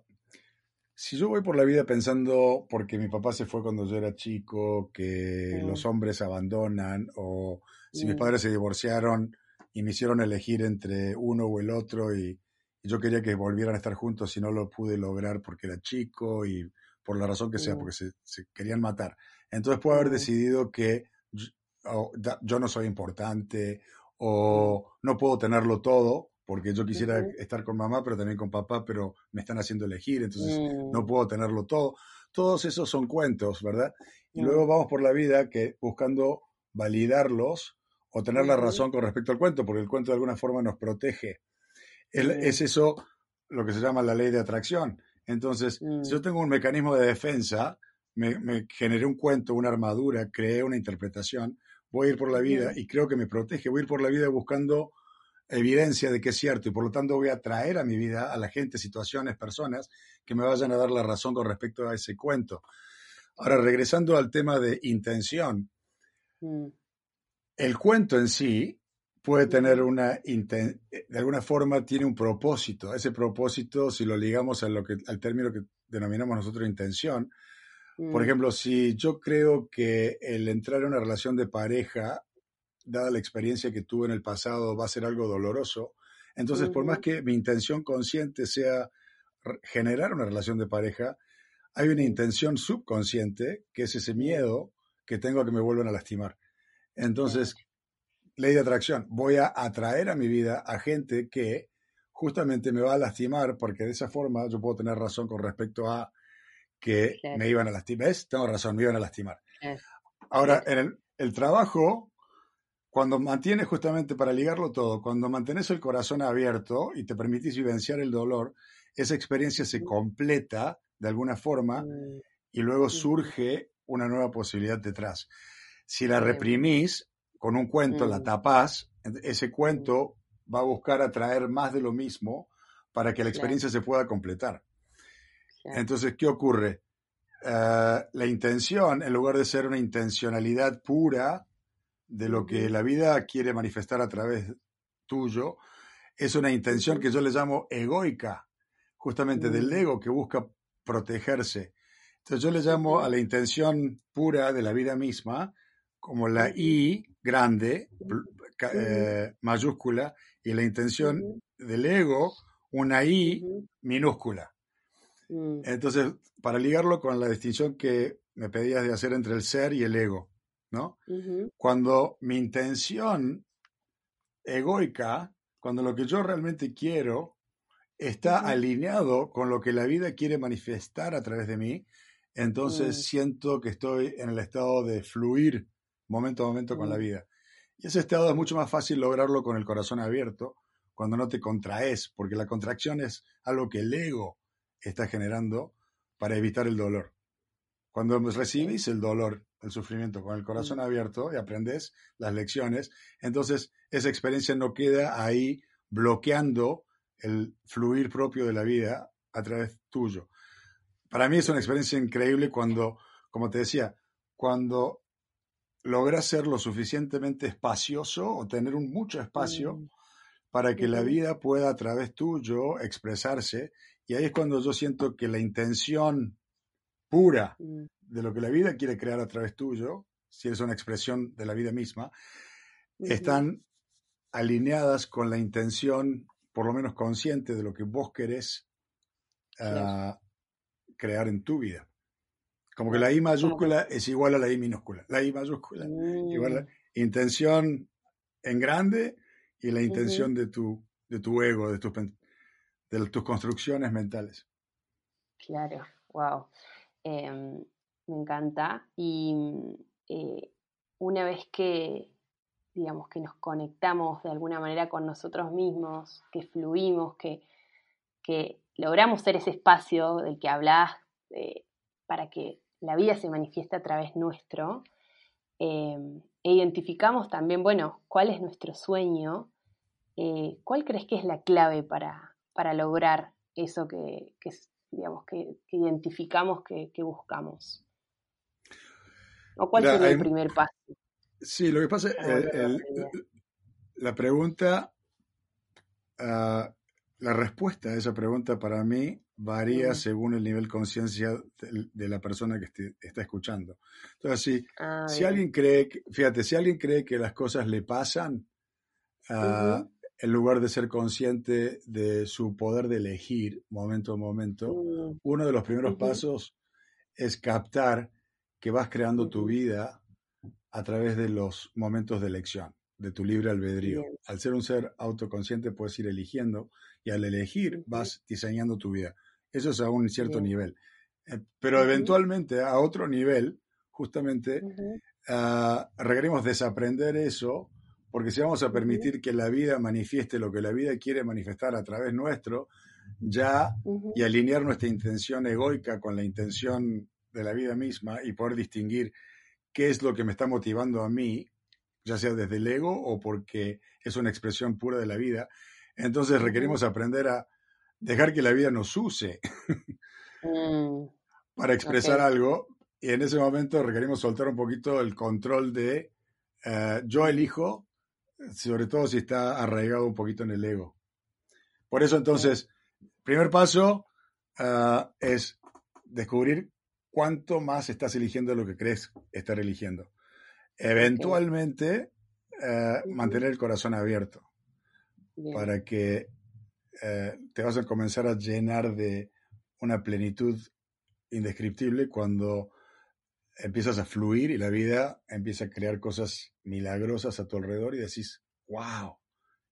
si yo voy por la vida pensando porque mi papá se fue cuando yo era chico, que los hombres abandonan, o si mis padres se divorciaron y me hicieron elegir entre uno o el otro y, yo quería que volvieran a estar juntos y no lo pude lograr porque era chico y por la razón que sea, porque se, querían matar. Entonces puedo haber decidido que yo, no soy importante o no puedo tenerlo todo porque yo quisiera estar con mamá, pero también con papá, pero me están haciendo elegir, entonces no mm. puedo tenerlo todo. Todos esos son cuentos, ¿verdad? Y luego vamos por la vida que buscando validarlos o tener la razón con respecto al cuento, porque el cuento de alguna forma nos protege. Es eso lo que se llama la ley de atracción. Entonces, si yo mm. tengo un mecanismo de defensa, me, me, generé un cuento, una armadura, creé una interpretación, voy a ir por la vida y creo que me protege, voy a ir por la vida buscando evidencia de que es cierto y por lo tanto voy a traer a mi vida a la gente, situaciones, personas que me vayan a dar la razón con respecto a ese cuento. Ahora, regresando al tema de intención, mm. el cuento en sí puede tener una, de alguna forma tiene un propósito. Ese propósito, si lo ligamos a lo que, al término que denominamos nosotros intención, por mm. ejemplo, si yo creo que el entrar en una relación de pareja dada la experiencia que tuve en el pasado, va a ser algo doloroso. Entonces, por más que mi intención consciente sea generar una relación de pareja, hay una intención subconsciente, que es ese miedo que tengo a que me vuelvan a lastimar. Entonces, ley de atracción, voy a atraer a mi vida a gente que justamente me va a lastimar, porque de esa forma yo puedo tener razón con respecto a que me iban a lastimar. ¿Ves? Tengo razón, me iban a lastimar. Ahora, en el, el trabajo cuando mantienes justamente para ligarlo todo, cuando mantienes el corazón abierto y te permitís vivenciar el dolor, esa experiencia se completa de alguna forma mm. y luego surge una nueva posibilidad detrás. Si la reprimís con un cuento, la mm. tapás, ese cuento va a buscar atraer más de lo mismo para que la experiencia se pueda completar. Entonces, ¿qué ocurre? Eh, la intención, en lugar de ser una intencionalidad pura, de lo que la vida quiere manifestar a través tuyo, es una intención que yo le llamo egoica, justamente del mm. ego que busca protegerse. Entonces yo le llamo a la intención pura de la vida misma como la I grande, eh, mayúscula, y la intención del ego, una I minúscula. Mm. Entonces, para ligarlo con la distinción que me pedías de hacer entre el ser y el ego. ¿no? Cuando mi intención egoica, cuando lo que yo realmente quiero está alineado con lo que la vida quiere manifestar a través de mí, entonces mm. siento que estoy en el estado de fluir momento a momento con la vida. Y ese estado es mucho más fácil lograrlo con el corazón abierto, cuando no te contraes, porque la contracción es algo que el ego está generando para evitar el dolor. Cuando recibís el dolor el sufrimiento con el corazón abierto y aprendes las lecciones, entonces esa experiencia no queda ahí bloqueando el fluir propio de la vida a través tuyo. Para mí es una experiencia increíble cuando, como te decía, cuando logras ser lo suficientemente espacioso o tener un mucho espacio mm. para que la vida pueda a través tuyo expresarse. Y ahí es cuando yo siento que la intención pura mm de lo que la vida quiere crear a través tuyo, si eres una expresión de la vida misma, están alineadas con la intención, por lo menos consciente, de lo que vos querés ah, crear en tu vida. Como que la I mayúscula es igual a la I minúscula. La I mayúscula igual a la mm. intención en grande y la intención de, tu, de tu ego, de tus, de tus construcciones mentales. Claro, wow me encanta. Y eh, una vez que, digamos, que nos conectamos de alguna manera con nosotros mismos, que fluimos, que, que logramos ser ese espacio del que hablás eh, para que la vida se manifieste a través nuestro, em, e identificamos también, bueno, cuál es nuestro sueño, eh, ¿cuál crees que es la clave para, para lograr eso que, digamos, que, identificamos que buscamos? ¿O cuál sería el primer paso? Sí, lo que pasa es la pregunta, ah, la respuesta a esa pregunta para mí varía según el nivel de conciencia de, la persona que está escuchando. Entonces, si, ah, si alguien cree, fíjate, si alguien cree que las cosas le pasan, uh, en lugar de ser consciente de su poder de elegir momento a momento, mm. uno de los primeros pasos es captar que vas creando tu vida a través de los momentos de elección, de tu libre albedrío. Al ser un ser autoconsciente puedes ir eligiendo y al elegir vas diseñando tu vida. Eso es a un cierto nivel. Eh, pero eventualmente a otro nivel, justamente, ah, requerimos desaprender eso porque si vamos a permitir que la vida manifieste lo que la vida quiere manifestar a través nuestro, ya y alinear nuestra intención egoica con la intención de la vida misma y poder distinguir qué es lo que me está motivando a mí, ya sea desde el ego o porque es una expresión pura de la vida, entonces requerimos aprender a dejar que la vida nos use mm, para expresar algo y en ese momento requerimos soltar un poquito el control de eh, yo elijo sobre todo si está arraigado un poquito en el ego. Por eso entonces, primer paso ah, es descubrir cuánto más estás eligiendo lo que crees estar eligiendo. Eventualmente, ah, mantener el corazón abierto para que eh, te vas a comenzar a llenar de una plenitud indescriptible cuando empiezas a fluir y la vida empieza a crear cosas milagrosas a tu alrededor y decís, wow,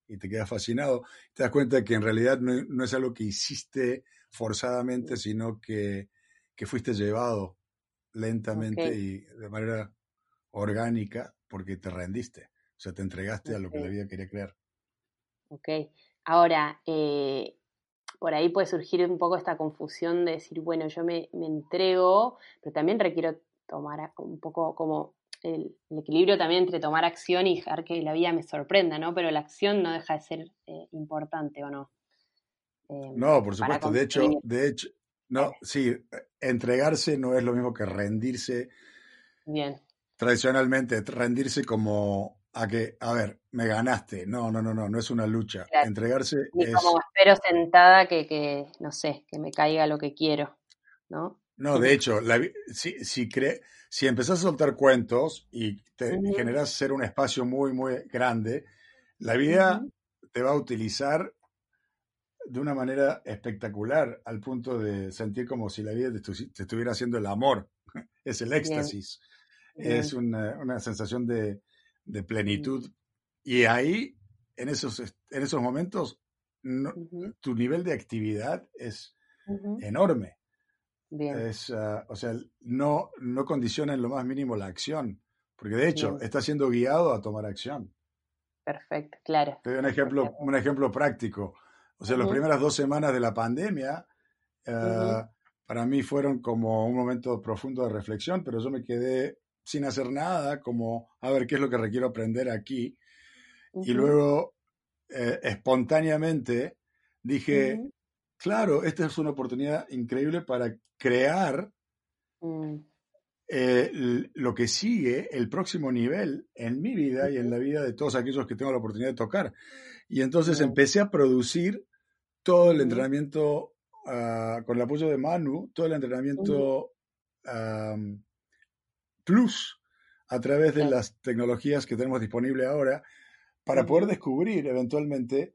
y te quedas fascinado. Te das cuenta que en realidad no, es algo que hiciste forzadamente, sino que, fuiste llevado lentamente y de manera orgánica porque te rendiste, o sea, te entregaste a lo que la vida quería crear. Ok, ahora, eh, por ahí puede surgir un poco esta confusión de decir, bueno, yo me, me entrego, pero también requiero tomar un poco como el, equilibrio también entre tomar acción y dejar que la vida me sorprenda, ¿no? Pero la acción no deja de ser eh, importante, ¿o no? Em, no, por supuesto. De hecho, de hecho, no, sí, entregarse no es lo mismo que rendirse. Bien. Tradicionalmente, rendirse como a que, a ver, me ganaste. No, no, no, no, no es una lucha. Entregarse Ni como espero sentada que, que, no sé, que me caiga lo que quiero, ¿no? No, de hecho, si, si, si empezás a soltar cuentos y te generas ser un espacio muy, muy grande, la vida te va a utilizar de una manera espectacular al punto de sentir como si la vida te, estuviera haciendo el amor. Es el éxtasis. Es una, sensación de, plenitud. Y ahí, en esos, en esos momentos, tu nivel de actividad es enorme. Es, ah, o sea, no, no condiciona en lo más mínimo la acción, porque de hecho está siendo guiado a tomar acción. Perfecto, claro. Te doy un ejemplo, un ejemplo práctico. O sea, las primeras dos semanas de la pandemia ah, para mí fueron como un momento profundo de reflexión, pero yo me quedé sin hacer nada, como a ver qué es lo que requiero aprender aquí. Y luego, eh, espontáneamente, dije, claro, esta es una oportunidad increíble para crear mm. eh, lo que sigue, el próximo nivel en mi vida y en la vida de todos aquellos que tengo la oportunidad de tocar. Y entonces empecé a producir todo el entrenamiento ah, con el apoyo de Manu, todo el entrenamiento plus a través de las tecnologías que tenemos disponibles ahora para poder descubrir eventualmente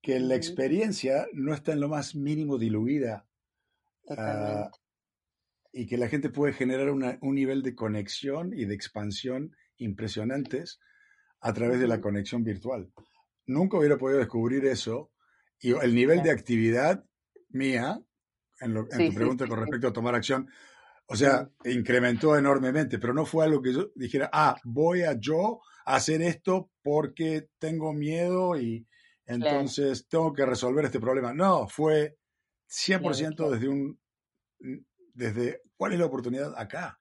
que la experiencia no está en lo más mínimo diluida ah, y que la gente puede generar un nivel de conexión y de expansión impresionantes a través de la conexión virtual. Nunca hubiera podido descubrir eso y el nivel de actividad mía, en, tu pregunta con respecto a tomar acción, o sea, incrementó enormemente, pero no fue algo que yo dijera, ah, voy a yo hacer esto porque tengo miedo y, entonces tengo que resolver este problema. No, fue 100% desde un, desde cuál es la oportunidad acá.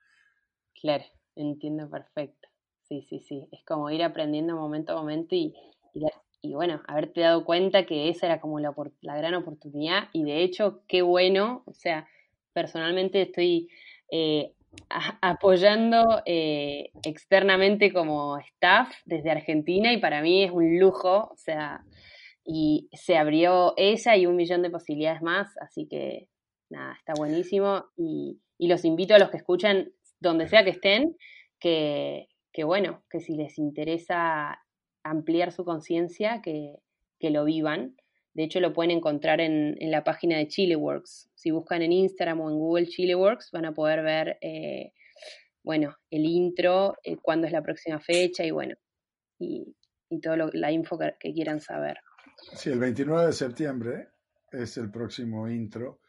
Claro, entiendo perfecto. Sí, sí, sí. Es como ir aprendiendo momento a momento y, y, bueno, haberte dado cuenta que esa era como la, la gran oportunidad y de hecho, qué bueno, o sea, personalmente estoy eh, apoyando eh, externamente como staff desde Argentina y para mí es un lujo, o sea, y se abrió ella y un millón de posibilidades más, así que nada, está buenísimo y, los invito a los que escuchan, donde sea que estén, que, bueno, que si les interesa ampliar su conciencia, que, que lo vivan de hecho, lo pueden encontrar en, la página de Chileworks. Si buscan en Instagram o en Google Chileworks, van a poder ver, eh, bueno, el intro, eh, cuándo es la próxima fecha y bueno, y, y toda la info que, quieran saber. Sí, el 29 de septiembre es el próximo intro.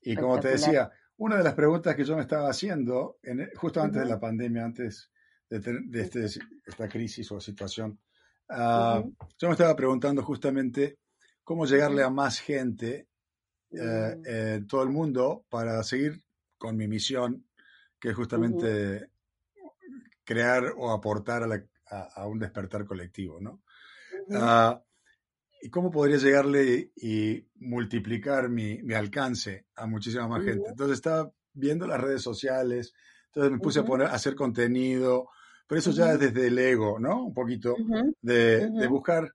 Y como te decía, una de las preguntas que yo me estaba haciendo, en, justo antes de la pandemia, antes de, este, esta crisis o situación, ah, yo me estaba preguntando justamente cómo llegarle a más gente eh, mm. en todo el mundo para seguir con mi misión, que es justamente crear o aportar a, un despertar colectivo, ¿no? Ah, ¿Y cómo podría llegarle y, multiplicar mi, alcance a muchísima más gente? Entonces estaba viendo las redes sociales, entonces me puse a poner, a hacer contenido, pero eso ya es desde el ego, ¿no? Un poquito de, de buscar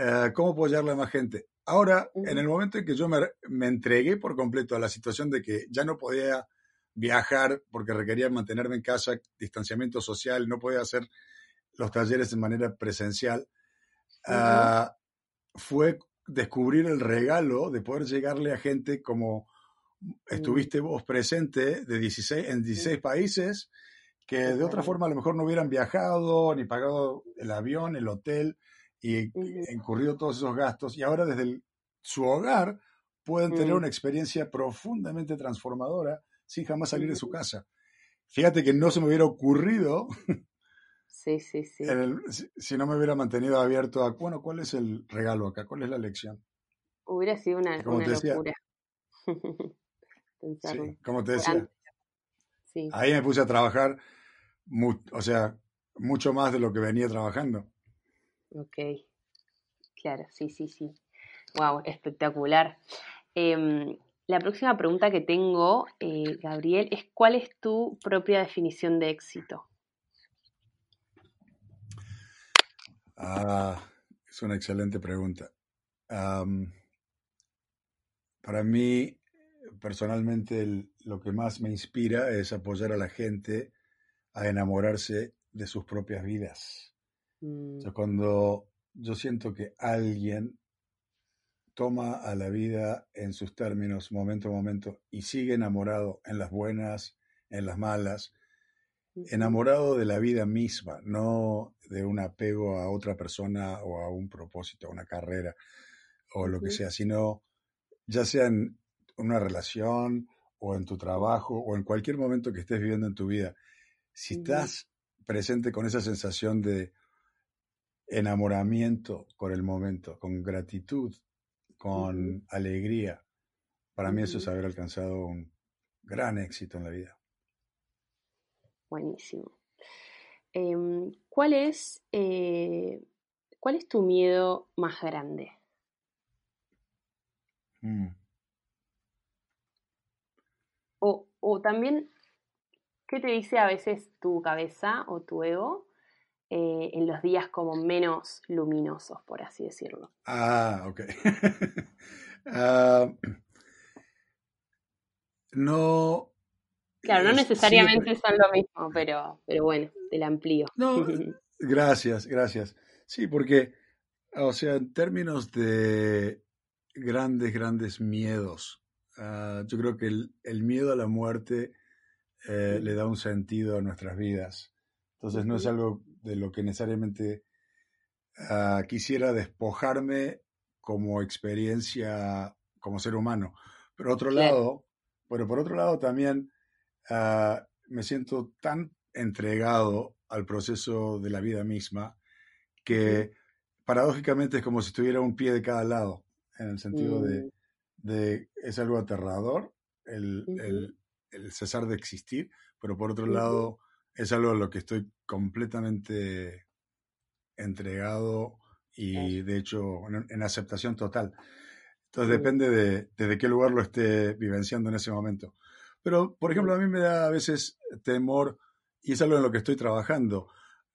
eh, cómo puedo llegarle a más gente. Ahora, en el momento en que yo me, entregué por completo a la situación de que ya no podía viajar porque requería mantenerme en casa, distanciamiento social, no podía hacer los talleres de manera presencial, ah, fue descubrir el regalo de poder llegarle a gente como mm. estuviste vos presente de 16, en 16 países que de otra forma a lo mejor no hubieran viajado ni pagado el avión, el hotel, y incurrido todos esos gastos y ahora desde su hogar pueden tener una experiencia profundamente transformadora sin jamás salir de su casa. Fíjate que no se me hubiera ocurrido sí, sí, sí. si, no me hubiera mantenido abierto a, bueno, ¿cuál es el regalo acá? ¿Cuál es la lección? Hubiera sido una, locura. sí, como te decía, ahí me puse a trabajar, o sea, mucho más de lo que venía trabajando. Ok, claro, sí, sí, sí. Wow, espectacular. Em, la próxima pregunta que tengo, eh, Gabriel, es ¿cuál es tu propia definición de éxito? Ah, es una excelente pregunta. para mí, personalmente, lo que más me inspira es apoyar a la gente a enamorarse de sus propias vidas. Mm. cuando yo siento que alguien toma a la vida en sus términos, momento a momento, y sigue enamorado en las buenas, en las malas, enamorado de la vida misma, no de un apego a otra persona o a un propósito, a una carrera o lo que sea, sino ya sea en una relación o en tu trabajo o en cualquier momento que estés viviendo en tu vida, si estás presente con esa sensación de enamoramiento con el momento, con gratitud, con alegría. Para mí eso es haber alcanzado un gran éxito en la vida. Buenísimo. Em, ¿cuál, es, eh, ¿Cuál es tu miedo más grande? Mm. O, o también, ¿qué te dice a veces tu cabeza o tu ego eh, en los días como menos luminosos, por así decirlo. Ah, ok. Ah, no. Claro, no necesariamente son lo mismo, pero, pero bueno, te la amplío. No, gracias, gracias. Sí, porque, o sea, en términos de grandes, grandes miedos, ah, yo creo que el, miedo a la muerte eh, le da un sentido a nuestras vidas. Entonces no es algo de lo que necesariamente ah, quisiera despojarme como experiencia como ser humano. Pero otro lado, pero por otro lado también ah, me siento tan entregado al proceso de la vida misma que paradójicamente es como si tuviera un pie de cada lado, en el sentido de, mm. de, es algo aterrador el, el, cesar de existir, pero por otro lado es algo a lo que estoy completamente entregado y de hecho en, aceptación total. Entonces depende de desde qué lugar lo esté vivenciando en ese momento. Pero, por ejemplo, a mí me da a veces temor, y es algo en lo que estoy trabajando,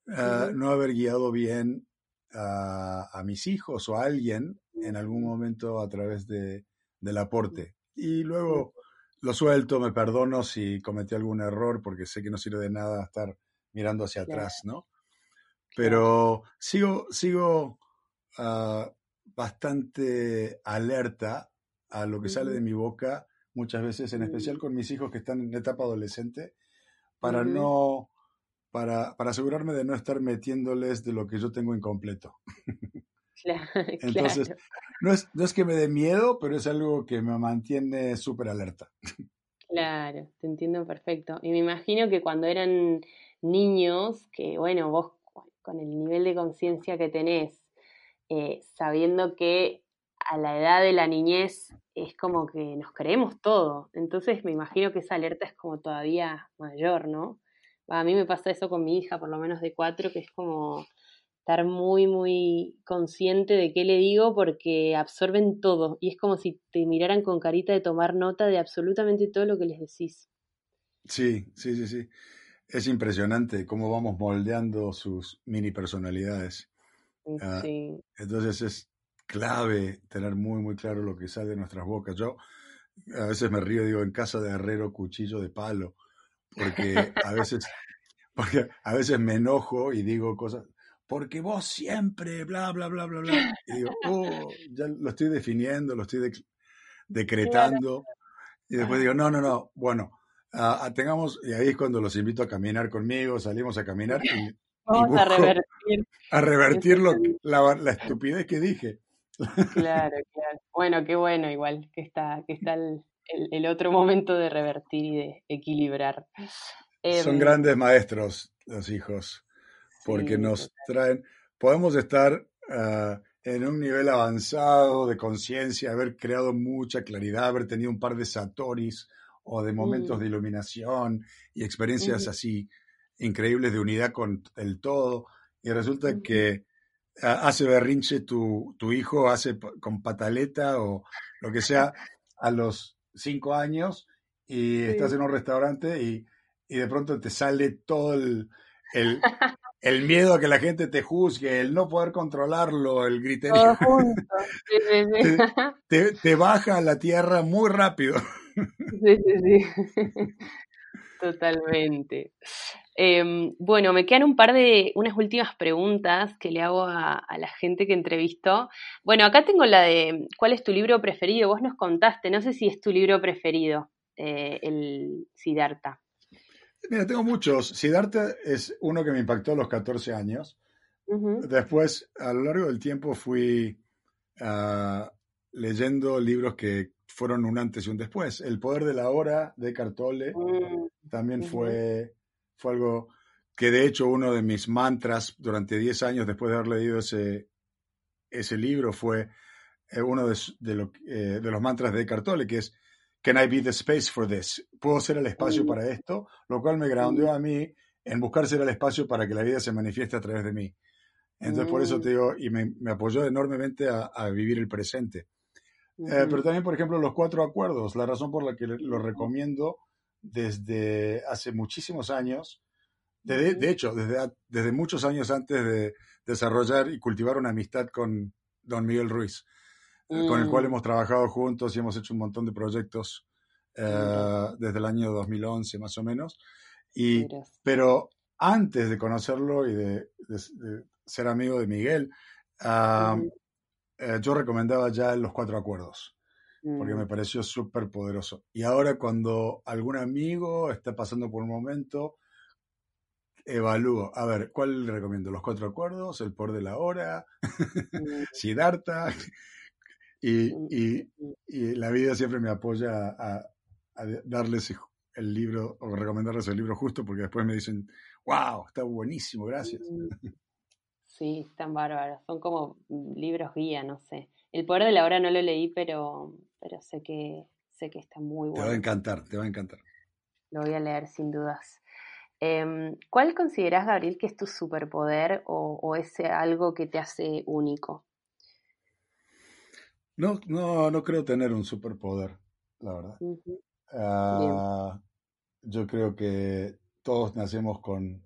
ah, no haber guiado bien a, mis hijos o a alguien en algún momento a través de, del aporte. Y luego lo suelto, me perdono si cometí algún error, porque sé que no sirve de nada estar mirando hacia atrás, ¿no? Pero sigo, sigo ah, bastante alerta a lo que sale de mi boca muchas veces, en especial con mis hijos que están en etapa adolescente, para no, para, para, asegurarme de no estar metiéndoles de lo que yo tengo incompleto. Entonces, No, es, no es que me dé miedo, pero es algo que me mantiene súper alerta. Claro, te entiendo perfecto. Y me imagino que cuando eran niños, que bueno, vos con el nivel de conciencia que tenés, eh, sabiendo que a la edad de la niñez es como que nos creemos todo. Entonces me imagino que esa alerta es como todavía mayor, ¿no? A mí me pasa eso con mi hija, por lo menos de cuatro, que es como estar muy, muy consciente de qué le digo porque absorben todo y es como si te miraran con carita de tomar nota de absolutamente todo lo que les decís. Sí, sí, sí, sí. Es impresionante cómo vamos moldeando sus mini personalidades. Ah, sí. entonces es clave tener muy, muy claro lo que sale de nuestras bocas. Yo a veces me río, digo, en casa de herrero, cuchillo de palo, porque a veces, porque a veces me enojo y digo cosas, porque vos siempre, bla, bla, bla, bla, bla. Y digo, oh, ya lo estoy definiendo, lo estoy decretando. Y después digo, no, no, no, bueno, uh, tengamos, y ahí es cuando los invito a caminar conmigo, salimos a caminar y, Vamos a revertir. A revertir lo, la, la estupidez que dije. Claro, claro. Bueno, qué bueno igual que está, que está el, el, otro momento de revertir y de equilibrar. Son em, grandes maestros los hijos, porque nos traen, podemos estar ah, en un nivel avanzado de conciencia, haber creado mucha claridad, haber tenido un par de satoris o de momentos mm. de iluminación y experiencias así increíbles de unidad con el todo, y resulta que hace berrinche tu, tu hijo, hace con pataleta o lo que sea a los cinco años y estás en un restaurante y, y, de pronto te sale todo el, el, el, miedo a que la gente te juzgue, el no poder controlarlo, el griterío. te, te, baja a la tierra muy rápido. Sí, sí, sí. Totalmente. Em, bueno, me quedan un par de, unas últimas preguntas que le hago a, la gente que entrevisto. Bueno, acá tengo la de, ¿cuál es tu libro preferido? Vos nos contaste, no sé si es tu libro preferido, eh, el Siddhartha. Mira, tengo muchos. Siddhartha es uno que me impactó a los 14 años. Después, a lo largo del tiempo, fui ah, leyendo libros que fueron un antes y un después. El poder de la hora de Cartole mm, también fue fue algo que de hecho uno de mis mantras durante 10 años después de haber leído ese, ese libro fue eh, uno de, eh, de, los mantras de Cartole, que es Can I be the space for this? ¿Puedo ser el espacio mm. para esto? Lo cual me groundeó a mí en buscar ser el espacio para que la vida se manifieste a través de mí. Entonces, por eso te mm. digo, y me, me apoyó enormemente a, a, vivir el presente. Eh, pero también, por ejemplo, los cuatro acuerdos, la razón por la que lo recomiendo desde hace muchísimos años, de, de hecho, desde, desde muchos años antes de desarrollar y cultivar una amistad con don Miguel Ruiz, eh, con el cual mm. hemos trabajado juntos y hemos hecho un montón de proyectos eh, desde el año 2011 más o menos. Y, pero antes de conocerlo y de, ser amigo de Miguel, eh, yo recomendaba ya los cuatro acuerdos porque me mm. pareció súper poderoso. Y ahora cuando algún amigo está pasando por un momento, evalúo, a ver, ¿cuál le recomiendo? ¿Los cuatro acuerdos? ¿El por de la hora? Mm. ¿Siddhartha? Y, mm, y, y, la vida siempre me apoya a, a, darles el libro o recomendarles el libro justo porque después me dicen, wow, está buenísimo, gracias. Sí, están bárbaros. Son como libros guía, no sé. El poder de la hora no lo leí, pero, pero sé que sé que está muy bueno. Te va a encantar, te va a encantar. Lo voy a leer sin dudas. Em, ¿Cuál consideras, Gabriel, que es tu superpoder o, o ese algo que te hace único? No, no, no creo tener un superpoder, la verdad. Ah, yo creo que todos nacemos con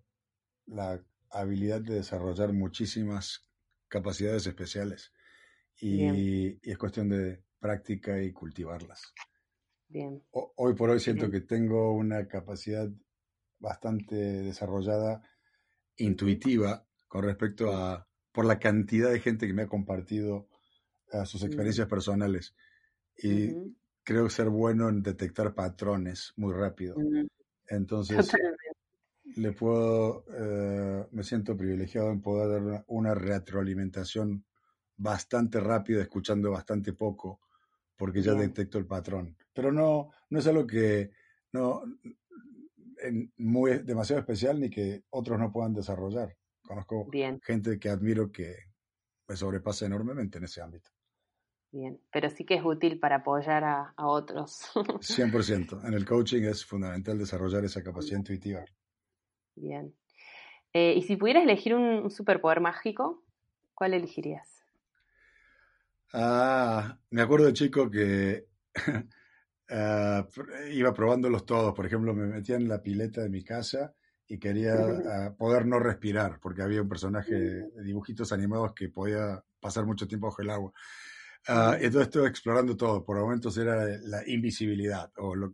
la habilidad de desarrollar muchísimas capacidades especiales y, es cuestión de práctica y cultivarlas. Bien. hoy por hoy siento que tengo una capacidad bastante desarrollada, intuitiva, con respecto a, por la cantidad de gente que me ha compartido sus experiencias personales. Y creo ser bueno en detectar patrones muy rápido. Mm. Entonces, le puedo, eh, me siento privilegiado en poder dar una, retroalimentación bastante rápida, escuchando bastante poco, porque ya detecto el patrón. Pero no, no es algo que no muy demasiado especial ni que otros no puedan desarrollar. Conozco gente que admiro que me sobrepasa enormemente en ese ámbito. Bien, pero sí que es útil para apoyar a, otros. 100%. En el coaching es fundamental desarrollar esa capacidad intuitiva. Bien. Eh, y si pudieras elegir un, superpoder mágico, ¿cuál elegirías? Ah, me acuerdo de chico que ah, iba probándolos todos. Por ejemplo, me metía en la pileta de mi casa y quería ah, poder no respirar, porque había un personaje de dibujitos animados que podía pasar mucho tiempo bajo el agua. Uh, entonces estuve explorando todo. Por momentos era la invisibilidad. O lo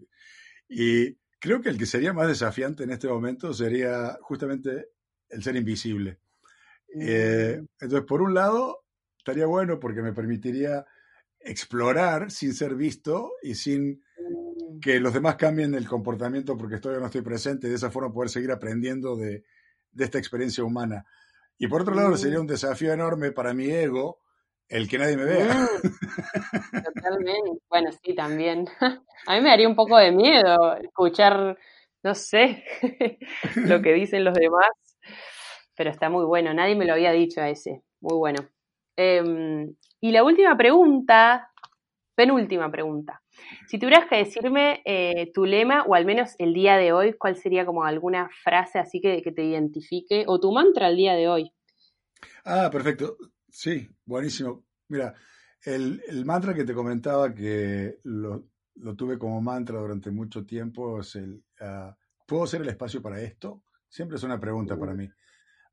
y creo que el que sería más desafiante en este momento sería justamente el ser invisible. Eh, entonces, por un lado, estaría bueno porque me permitiría explorar sin ser visto y sin mm. que los demás cambien el comportamiento porque estoy o no estoy presente y de esa forma poder seguir aprendiendo de, de esta experiencia humana. Y por otro lado, sería mm. un desafío enorme para mi ego el que nadie me vea. Mm, totalmente. Bueno, sí, también. A mí me daría un poco de miedo escuchar, no sé, lo que dicen los demás, pero está muy bueno. Nadie me lo había dicho a ese. Muy bueno. Em, y la última pregunta, penúltima pregunta. Si tuvieras que decirme eh, tu lema, o al menos el día de hoy, ¿cuál sería como alguna frase así que, que te identifique? O tu mantra al día de hoy. Ah, perfecto. Sí, buenísimo. Mira, el, mantra que te comentaba que lo, tuve como mantra durante mucho tiempo es el, ah, ¿puedo ser el espacio para esto? Siempre es una pregunta para mí,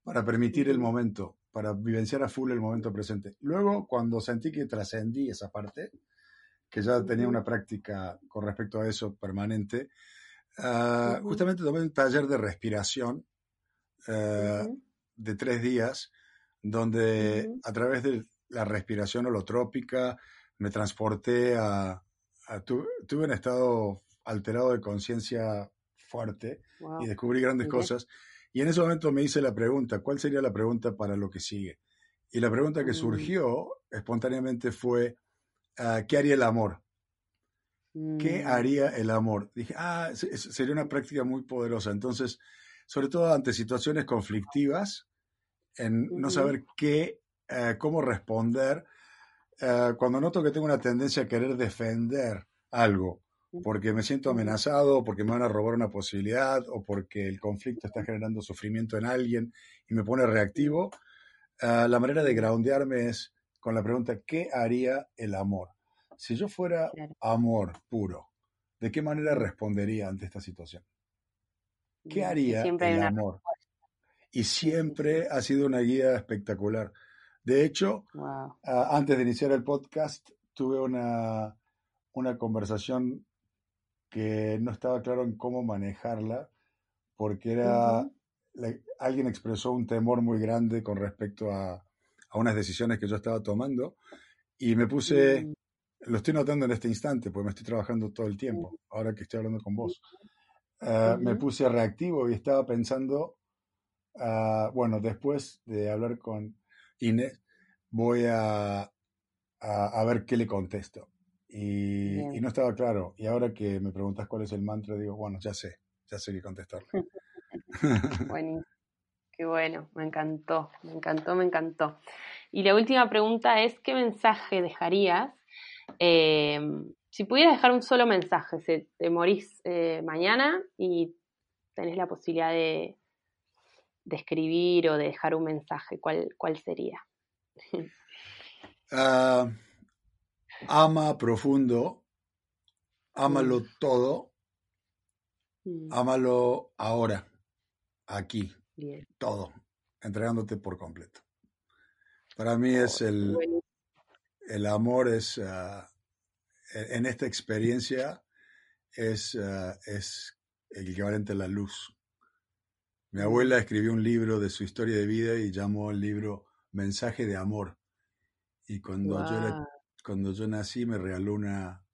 para permitir el momento, para vivenciar a full el momento presente. Luego, cuando sentí que trascendí esa parte, que ya tenía una práctica con respecto a eso permanente, ah, justamente tomé un taller de respiración ah, de tres días donde a través de la respiración holotrópica me transporté a... tuve un estado alterado de conciencia fuerte y descubrí grandes cosas. Y en ese momento me hice la pregunta, ¿cuál sería la pregunta para lo que sigue? Y la pregunta que mm. surgió espontáneamente fue, ah, ¿qué haría el amor? ¿Qué mm. haría el amor? Dije, ah, sería una práctica muy poderosa. Entonces, sobre todo ante situaciones conflictivas, en no saber qué, eh, cómo responder. Eh, cuando noto que tengo una tendencia a querer defender algo, porque me siento amenazado, porque me van a robar una posibilidad o porque el conflicto está generando sufrimiento en alguien y me pone reactivo, eh, la manera de groundearme es con la pregunta, ¿qué haría el amor? Si yo fuera amor puro, ¿de qué manera respondería ante esta situación? ¿Qué haría el amor? Y siempre ha sido una guía espectacular. De hecho, antes de iniciar el podcast, tuve una, una conversación que no estaba claro en cómo manejarla, porque era alguien expresó un temor muy grande con respecto a, a, unas decisiones que yo estaba tomando y me puse, mm. lo estoy notando en este instante, porque me estoy trabajando todo el tiempo, ahora que estoy hablando con vos, ah, me puse reactivo y estaba pensando Ah, bueno, después de hablar con Inés, voy a, a, ver qué le contesto. Y, no estaba claro. Y ahora que me preguntas cuál es el mantra, digo, bueno, ya sé, ya sé qué contestarle. Buenísimo. Qué bueno, me encantó, me encantó, me encantó. Y la última pregunta es, ¿qué mensaje dejarías? Em, si pudieras dejar un solo mensaje, se, te morís eh, mañana y tenés la posibilidad de, de escribir o de dejar un mensaje, ¿cuál, cuál sería? Ah, ama profundo, ámalo todo Mm. Ámalo ahora, aquí, todo, entregándote por completo. Para mí es el, el amor es, ah, e, en esta experiencia es, ah, es el equivalente a la luz. Mi abuela escribió un libro de su historia de vida y llamó el libro Mensaje de Amor. Y cuando, yo, cuando yo nací me regaló una,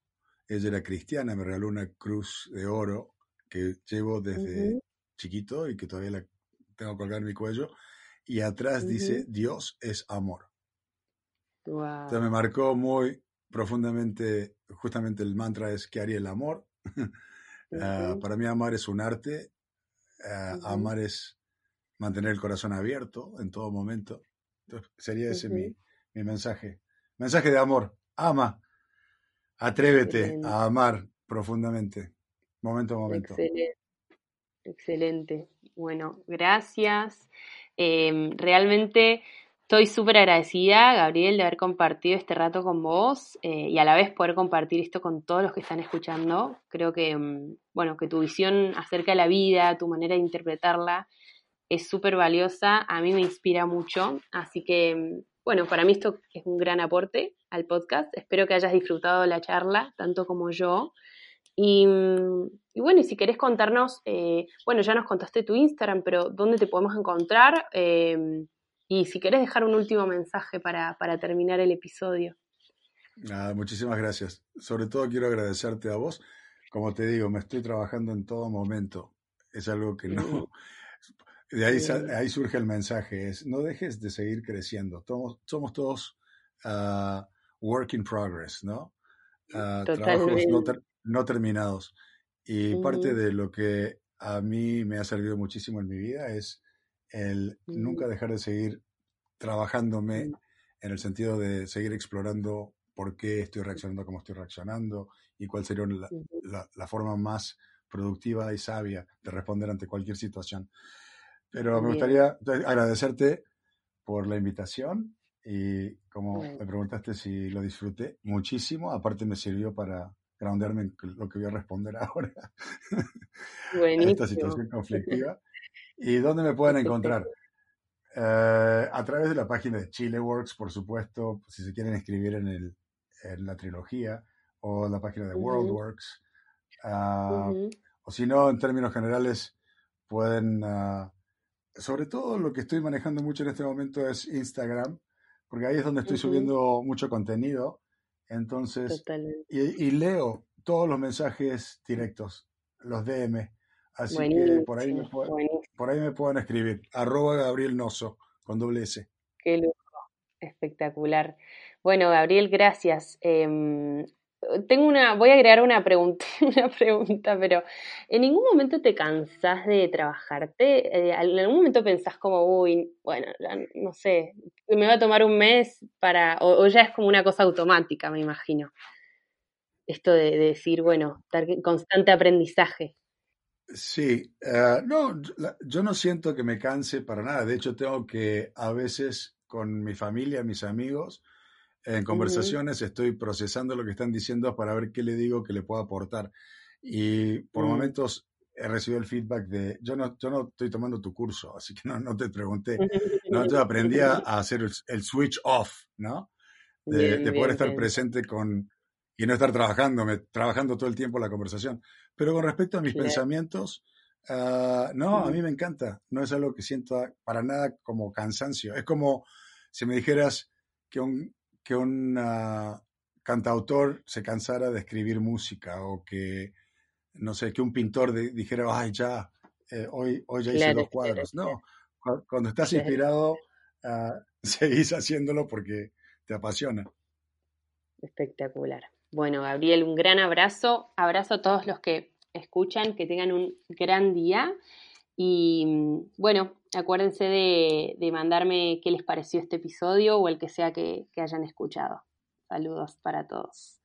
ella era cristiana, me regaló una cruz de oro que llevo desde chiquito y que todavía la tengo colgada en mi cuello. Y atrás dice, Dios es amor. Wow. me marcó muy profundamente, justamente el mantra es que haría el amor. Ah, para mí amar es un arte, ah, amar es mantener el corazón abierto en todo momento. Entonces, sería ese mi, mi mensaje. Mensaje de amor. Ama. Atrévete a amar profundamente, momento a momento. Excelente. Excelente. Bueno, gracias. Em, realmente estoy súper agradecida, Gabriel, de haber compartido este rato con vos eh, y a la vez poder compartir esto con todos los que están escuchando. Creo que, em, bueno, que tu visión acerca de la vida, tu manera de interpretarla, es súper valiosa. A mí me inspira mucho. Así que, em, bueno, para mí esto es un gran aporte al podcast. Espero que hayas disfrutado la charla, tanto como yo. Y, bueno, y si querés contarnos, eh, bueno, ya nos contaste tu Instagram, pero ¿dónde te podemos encontrar? Em, y si querés dejar un último mensaje para, terminar el episodio. muchísimas gracias. Sobre todo quiero agradecerte a vos. Como te digo, me estoy trabajando en todo momento. Es algo que no... De ahí, ahí surge el mensaje, es no dejes de seguir creciendo. Somos, somos todos ah, work in progress, ¿no? Uh, trabajos no, terminados. Y parte de lo que a mí me ha servido muchísimo en mi vida es el nunca dejar de seguir trabajándome en el sentido de seguir explorando por qué estoy reaccionando como estoy reaccionando y cuál sería la, la, forma más productiva y sabia de responder ante cualquier situación. Pero me gustaría agradecerte por la invitación y como me preguntaste si lo disfruté muchísimo, aparte me sirvió para groundarme en lo que voy a responder ahora. en esta situación conflictiva. ¿Y dónde me pueden encontrar? Eh, a través de la página de Chileworks, por supuesto, si se quieren escribir en, el, en la trilogía, o la página de WorldWorks. Ah, o si no, en términos generales, pueden, ah, sobre todo lo que estoy manejando mucho en este momento es Instagram, porque ahí es donde estoy subiendo mucho contenido. Entonces, y, leo todos los mensajes directos, los DM. Así que por ahí, me por ahí me pueden escribir. Arroba Gabriel Noso, con doble S. Qué lujo. Espectacular. Bueno, Gabriel, gracias. Em, tengo una, voy a agregar una pregunta, una pregunta, pero ¿en ningún momento te cansás de trabajarte? Eh, ¿En algún momento pensás como, uy, bueno, no sé, me va a tomar un mes para, o, ya es como una cosa automática, me imagino? Esto de, decir, bueno, estar constante aprendizaje. Sí, eh, no, yo no siento que me canse para nada. De hecho, tengo que a veces con mi familia, mis amigos, en conversaciones estoy procesando lo que están diciendo para ver qué le digo que le puedo aportar. Y por mm. momentos he recibido el feedback de, yo no, yo no estoy tomando tu curso, así que no, no te pregunté. No, yo aprendí a, hacer el, switch off, ¿no? De, poder estar presente con, y no estar trabajando, trabajando todo el tiempo la conversación. Pero con respecto a mis pensamientos, ah, no, a mí me encanta. No es algo que siento para nada como cansancio. Es como si me dijeras que un, que un ah, cantautor se cansara de escribir música o que, no sé, que un pintor dijera, ay, ya, eh, hoy, hoy ya hice dos cuadros. No, cuando estás inspirado, uh, seguís haciéndolo porque te apasiona. Espectacular. Bueno, Gabriel, un gran abrazo. Abrazo a todos los que escuchan, que tengan un gran día. Y mm, bueno, acuérdense de, mandarme qué les pareció este episodio o el que sea que hayan escuchado. Saludos para todos.